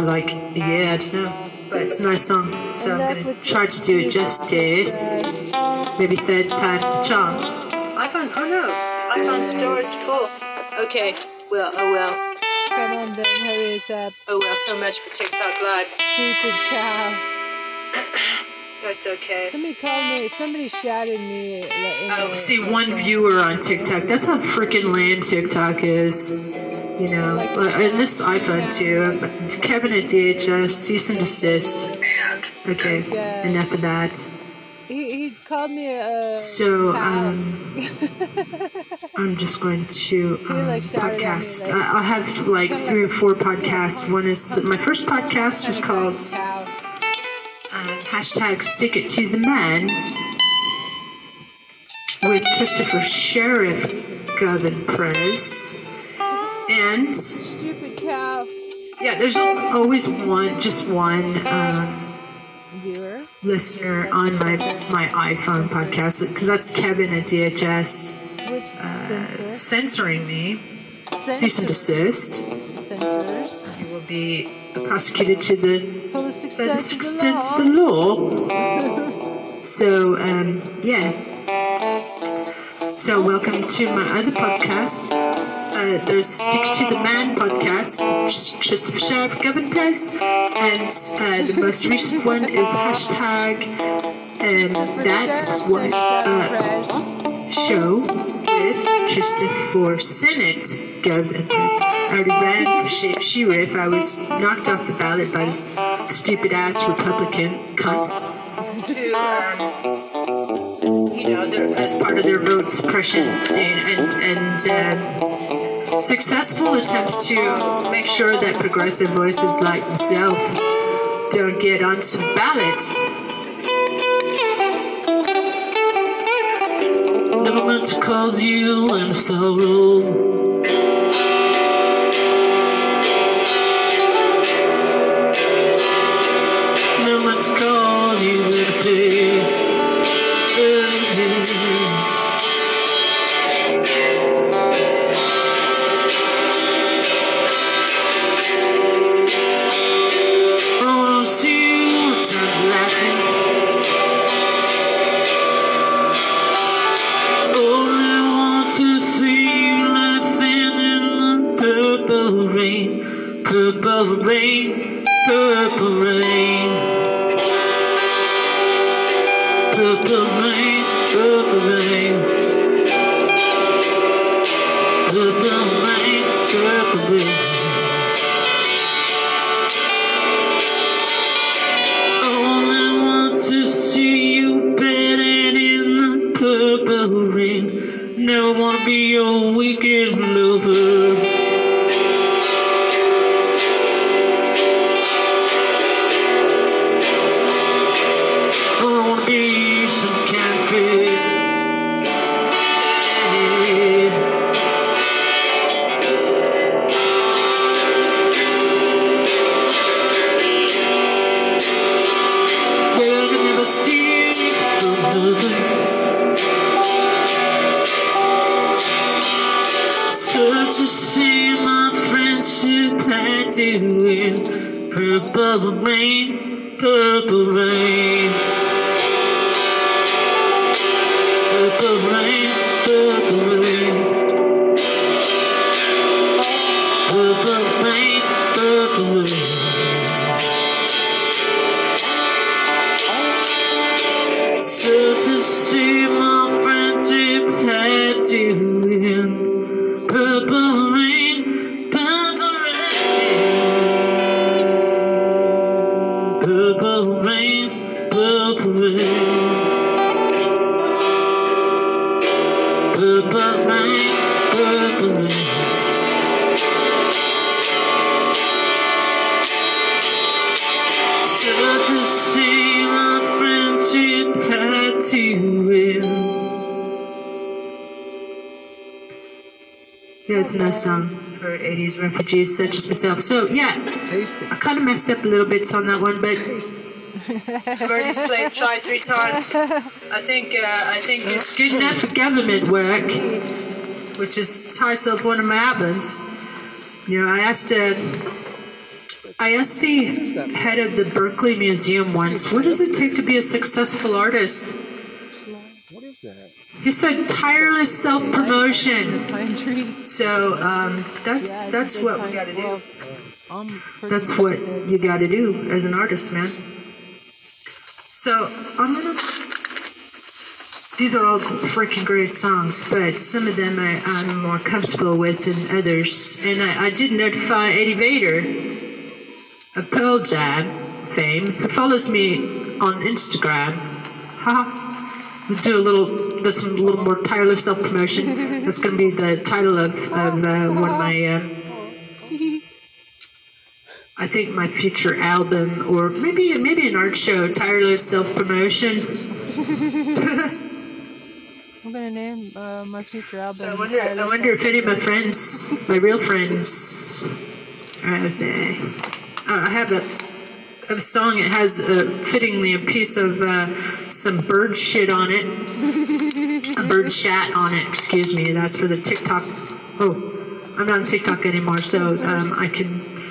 for like a year, I don't know. But it's a nice song. So I'm gonna try to do it justice. Maybe third time's a charm. iPhone, oh no, I found storage full. Okay, well, oh well. Come on then, hurry us up. Oh well, so much for TikTok Live. Stupid cow. That's okay. Somebody called me, somebody shouted me. like, Oh, see, one viewer on TikTok. That's how freaking lame TikTok is. You know, and this iPhone too. Kevin at DHS, cease and desist. Okay, Yeah. enough of that. He, he called me a. So, um, I'm just going to like, um, me, podcast. like- I- I'll have like three or four podcasts. One is the, my first podcast was called um, hashtag Stick It to the Man with Christopher Sheriff Govin Prez. And Stupid cow. yeah, there's always one, just one um, Viewer. listener on my my iPhone podcast because that's Kevin at DHS Which uh, censor? censoring me. Cease and desist. Censors. You will be prosecuted to the Fullest extent, fullest of the extent law. of the law. So, um, yeah. So, welcome to my other podcast. Uh, there's Stick to the Man podcast, with Christopher Sheriff Gavin Price, and uh, the most recent one is hashtag, and that's Sheriff what sends that uh, show with Christopher Senate Gavin Price. I already ran for sh- sheriff. I was knocked off the ballot by the stupid ass Republican cunts who, um, you know, they're, as part of their vote suppression and and, and um, successful attempts to make sure that progressive voices like myself don't get onto the ballot. Meant to cause you. Never meant to cause you in pain. Yeah, it's a song for 80s refugees such as myself. So, yeah, Tasty. I kind of messed up a little bit on that one, but Tasty. I've already played, tried three times. I think uh, I think it's good enough for government work, which is the title of one of my albums. You know, I asked uh, I asked the head of the Berkeley Museum once, what does it take to be a successful artist? What is that? He said tireless self-promotion. So um, that's that's what we got to do. That's what you got to do as an artist, man. So I'm gonna. These are all freaking great songs, but some of them I, I'm more comfortable with than others. And I, I did notify Eddie Vedder of Pearl Jam fame, who follows me on Instagram. Ha! We'll do a little, do a little more tireless self promotion. That's going to be the title of, of uh, one of my. Uh, I think my future album, or maybe maybe an art show, tireless self promotion. I'm gonna name uh, my future album. So I wonder, I wonder if any of my friends, my real friends, are out there. Uh, I have a, I have a song. It has uh, fittingly a piece of uh, some bird shit on it, a bird shat on it. Excuse me. That's for the TikTok. Oh, I'm not on TikTok anymore, so um, I can,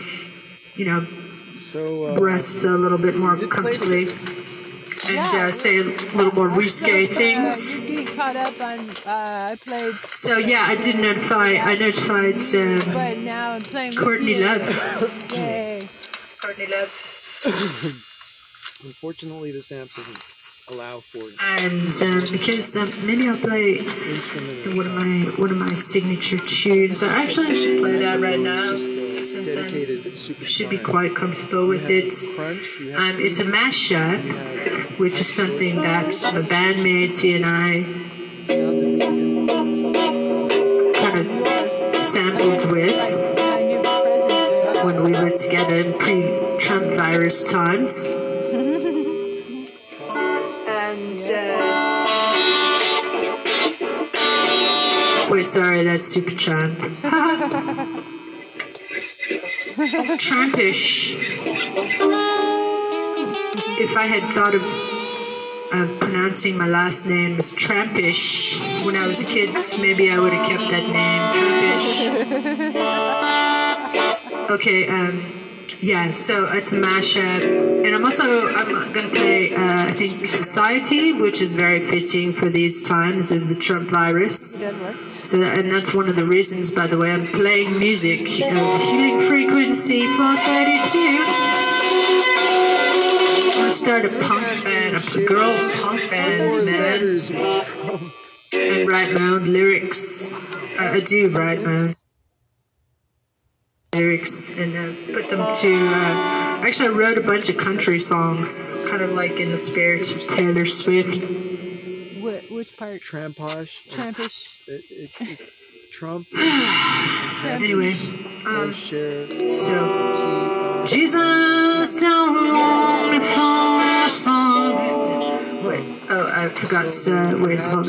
you know, So, uh, rest a little bit more did play comfortably and Yeah. uh, say a little more risque things. Uh, you're caught up on. Uh, I played, So yeah, I did notify. I notified um, but now I'm playing. with Courtney you. Love. Yay! Courtney Love. unfortunately, this amp doesn't allow for And um, because um, maybe I'll play one of my one of my signature tunes. I actually I should play that right now since I should be quite comfortable with it. Crunch, you have Um, it's a mashup, which is something that my bandmates and I sound that we kind of sampled with. When we were together in pre-Trump virus times. and uh, wait, sorry, that's Super Trump. Trumpish. If I had thought of of pronouncing my last name as Trampish when I was a kid, maybe I would have kept that name, Trampish. Okay, um, yeah, so it's a mashup, and I'm also I'm gonna play uh, I think Society, which is very fitting for these times of the Trump virus. Work. So that, and that's one of the reasons, by the way, I'm playing music of healing frequency 432. I'm gonna start a punk band, a girl punk band, man, and write my own lyrics. I, I do write my own lyrics and uh, put them to. Uh, actually, I wrote a bunch of country songs, kind of like in the spirit of Taylor Swift. What, which part? Tramposh. Trampish. It, it, it, Trump. Trump. anyway, um, so Jesus don't want me for my. Wait, oh, I forgot uh, where it's from.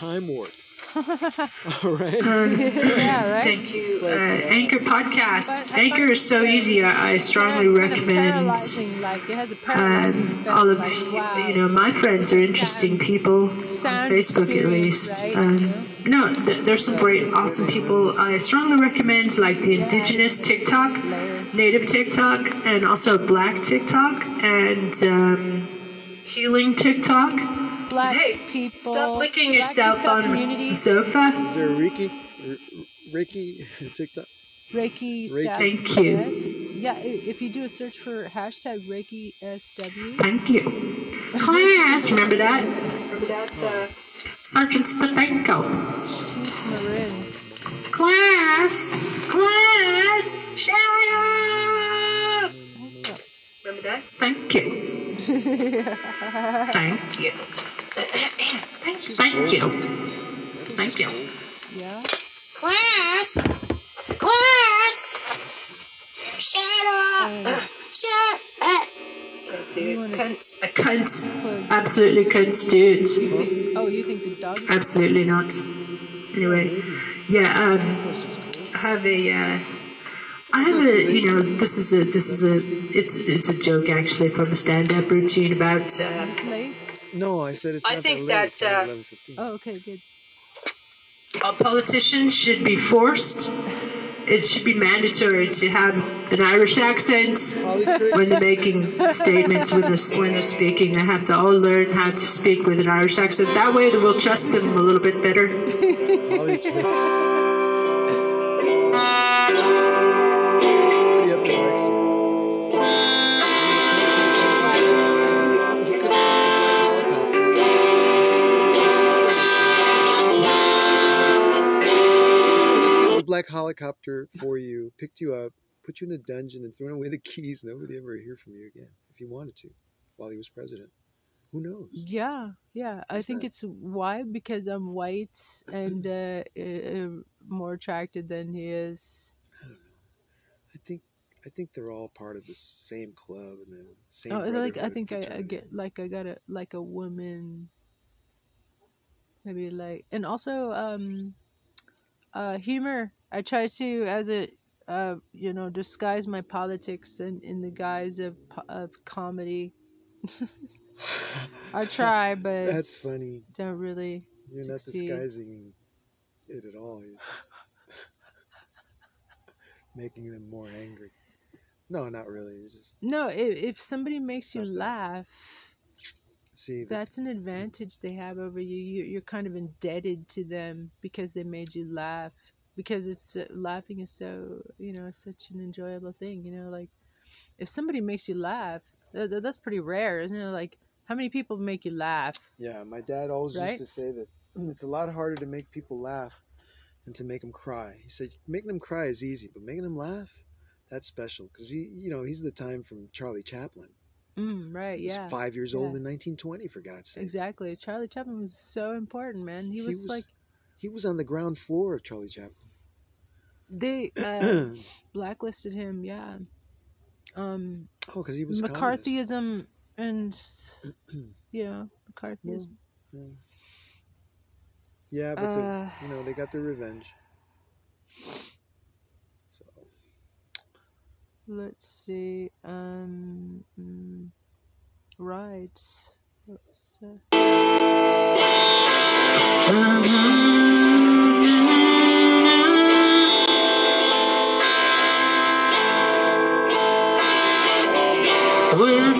Time warp. All right. um, Yeah, right? Thank you. Uh, Anchor podcasts. But Anchor is so easy. I, I strongly kind of recommend. like it has a Um, all of like, wow. you know, my friends are interesting Sounds- people on Facebook at least. right, Um, no, th- there's some great, awesome people. I strongly recommend like the indigenous TikTok, native TikTok, and also Black TikTok and um, healing TikTok. Black hey, people. Stop licking Black yourself TikTok on community, the sofa. Is there a Ricky? R- Ricky TikTok? Reiki, Reiki. Thank Southwest. you. Yeah, if you do a search for hashtag Reiki SW, Thank you. Class, remember that? Remember that? Uh, Sergeant Stedenko. shoot Marin. Class! Class! Shut up! Remember that? Thank you. Thank you. Thank, thank you. Thank you. yeah. Class! Class! Shut And up! Shut up! Can't do it. wanna- Cunt. A cunt. close. Absolutely cunt, dude. You think, oh, you think the dog? Absolutely not. Anyway, yeah, um, That's just cool. I have a, uh, I have a, you know, this is a, this is a, it's, it's a joke actually from a stand-up routine about, uh, It's late. No, I said it's I not think that late. that, uh, 11:15. Oh, okay, good. a politician should be forced, it should be mandatory to have an Irish accent when they're making statements when they're, when they're speaking. They have to all learn how to speak with an Irish accent. That way, we'll trust them a little bit better. helicopter for you, picked you up, put you in a dungeon, and thrown away the keys. Nobody ever hear from you again if he wanted to, while he was president. Who knows? Yeah, yeah. I think that? it's why because I'm white and uh, uh, more attracted than he is. I don't know. I think I think they're all part of the same club and the same. Oh, like I think I, I get like I got a like a woman. Maybe like and also um, uh, humor. I try to as a uh, you know disguise my politics in in the guise of of comedy. I try, but That's funny. don't really. You're not disguising it at all. You're making them more angry. No, not really. You're just No, if, if somebody makes you laugh, see. The, that's an advantage they have over you. you. You're kind of indebted to them because they made you laugh. Because it's uh, laughing is so you know such an enjoyable thing. You know, like if somebody makes you laugh, th- th- that's pretty rare, isn't it? Like how many people make you laugh? yeah, my dad always Right? used to say that it's a lot harder to make people laugh than to make them cry. He said making them cry is easy, but making them laugh, that's special. Because he, you know, he's the time from Charlie Chaplin. Mm, right? He was Yeah. five years old yeah. in 1920, for God's sake. Exactly. Charlie Chaplin was so important, man. He, He was, was- like He was on the ground floor of Charlie Chaplin. they uh, blacklisted him. Yeah. Um. oh, because he was. McCarthyism and you know McCarthyism. Yeah, yeah but Uh, you know they got their revenge. So Let's see. Um. mm, right. What's, uh, Well,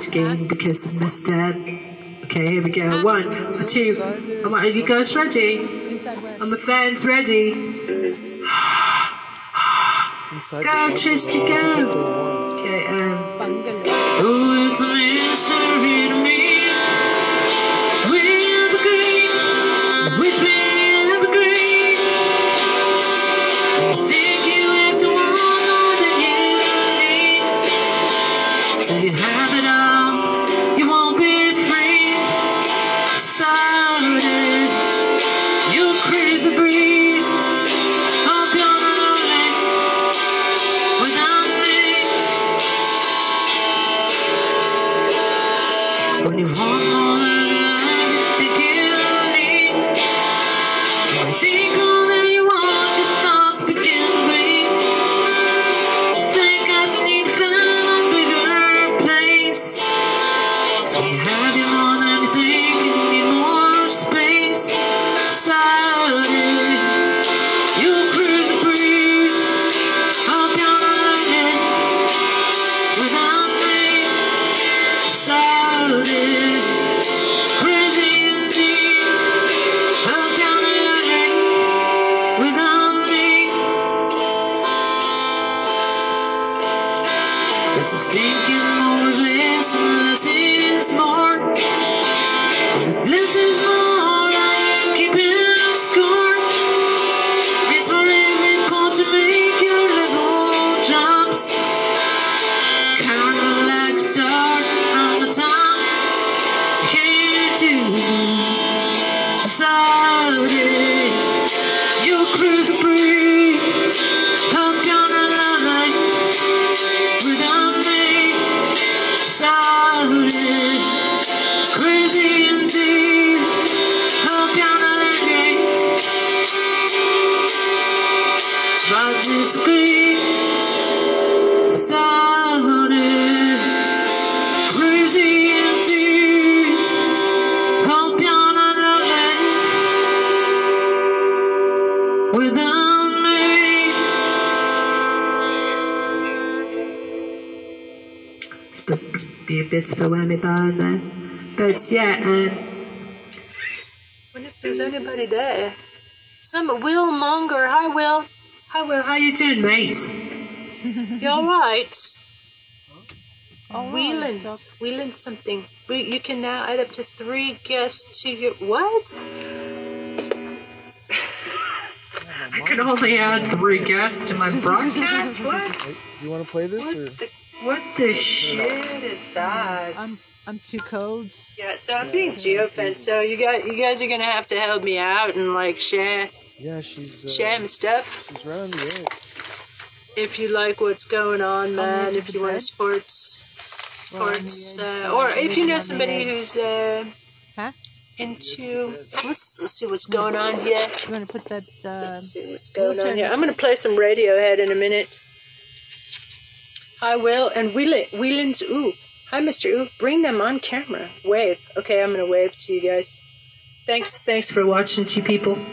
to do again because I missed it. Okay, here we go. One, a two. Am I- Are you guys ready? Inside where? Are my fans ready? Inside Go, the Tristy, go. Okay, um. Oh, it's a mystery bit of a whammy bar there. But yeah, um, wonder if there's anybody there. Some Will Monger. Hi Will. Hi Will, how you doing, mate? You alright? Oh, Wheeland. Wheeland something. We, you can now add up to three guests to your. What? I can only add three guests to my broadcast? What? Hey, you want to play this or? What the, shit is that? I'm I'm two codes. yeah, so I'm being geofenced, so you guys, you guys are gonna have to help me out and like share, Yeah, she's. Uh, share my stuff. She's right on the edge. If you like what's going on, man, if you want bed? to sports, Well, sports, uh, uh, or if you know somebody who's uh, Huh? into, let's, let's see what's going on here. You want to put that? Uh, Let's see what's going on here. I'm gonna play some Radiohead in a minute. Hi, Will and Wheelan. Wheelan's ooh. Hi, Mr. Ooh. Bring them on camera. Wave. Okay, I'm gonna wave to you guys. Thanks, thanks for watching, two people.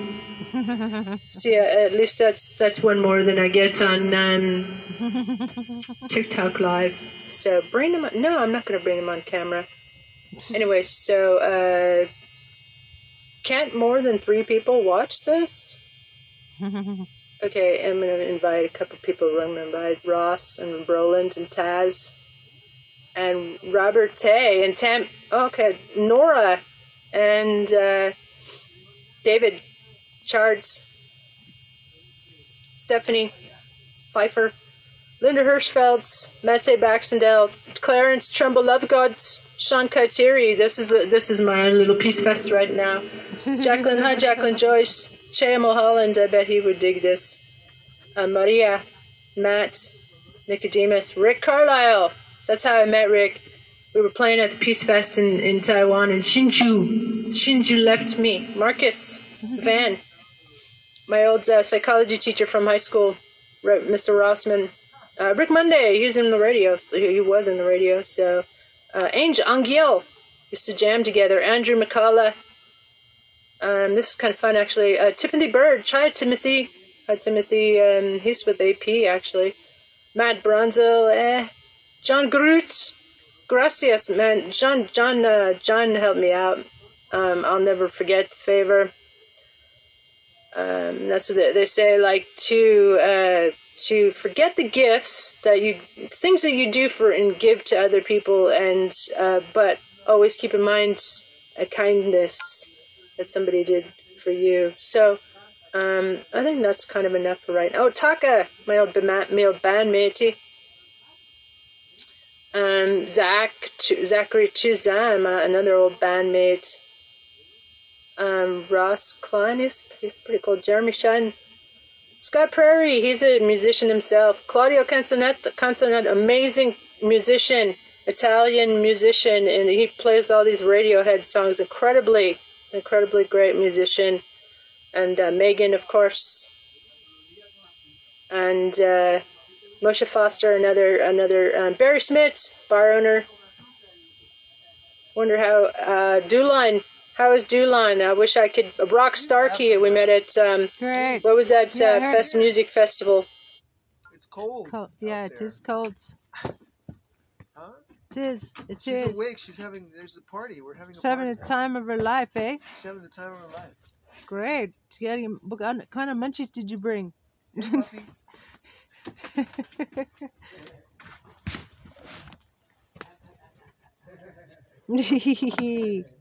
So yeah, at least that's that's one more than I get on um, TikTok live. So bring them. On, no, I'm not gonna bring them on camera. Anyway, so uh, can't more than three people watch this? Okay, I'm gonna invite a couple people. I'm gonna invite Ross and Roland and Taz and Robert Tay and Tam. Okay, Nora and uh, David Chards, Stephanie Pfeiffer, Linda Hirschfelds, Mette Baxendale, Clarence Trumbull Lovegods, Sean Katsiri. This is a, this is my little peace fest right now. Jacqueline, hi Jacqueline Joyce, Shea Mulholland. I bet he would dig this. Uh, Maria, Matt, Nicodemus, Rick Carlisle. That's how I met Rick. We were playing at the Peace Fest in, in Taiwan, and Shinju, Shinju left me. Marcus, Van, my old uh, psychology teacher from high school, Mr. Rossman. Uh, Rick Monday, he's in the radio. He was in the radio. So, uh, Angel Angiel used to jam together. Andrew McCullough. Um, this is kind of fun, actually. Uh, Timothy Bird. Hi, Timothy. Hi, Timothy. Um, he's with AP, actually. Matt Bronzo. Eh. John Grutz. Gracias, man. John, John, uh, John helped me out. Um, I'll never forget the favor. Um, that's what they, they say, like to uh, to forget the gifts that you things that you do for and give to other people, and uh, but always keep in mind a kindness that somebody did for you. So um, I think that's kind of enough for right now. Oh, Taka, my old, my old bandmate. Um, Zach, Zachary Chuzam, uh, another old bandmate. Um, Ross Klein, he's, he's pretty cool. Jeremy Shun. Scott Prairie, he's a musician himself. Claudio Canzonet, Canzonet, amazing musician, Italian musician, and he plays all these Radiohead songs incredibly. He's an incredibly great musician. And uh, Megan, of course. And uh, Moshe Foster, another another um, Barry Smits, bar owner. Wonder how uh. How is Dewline? I wish I could. Rock Starkey. We met at um, Great. what was that Yeah, uh, heard- Fest Music Festival? It's cold. Cold. Yeah, out it cold. Huh? It is. It She's is. awake. She's having. There's a party. We're having a She's having party. the time of her life, eh? She's having the time of her life. Great. Getting, what kind of munchies did you bring? Puppy.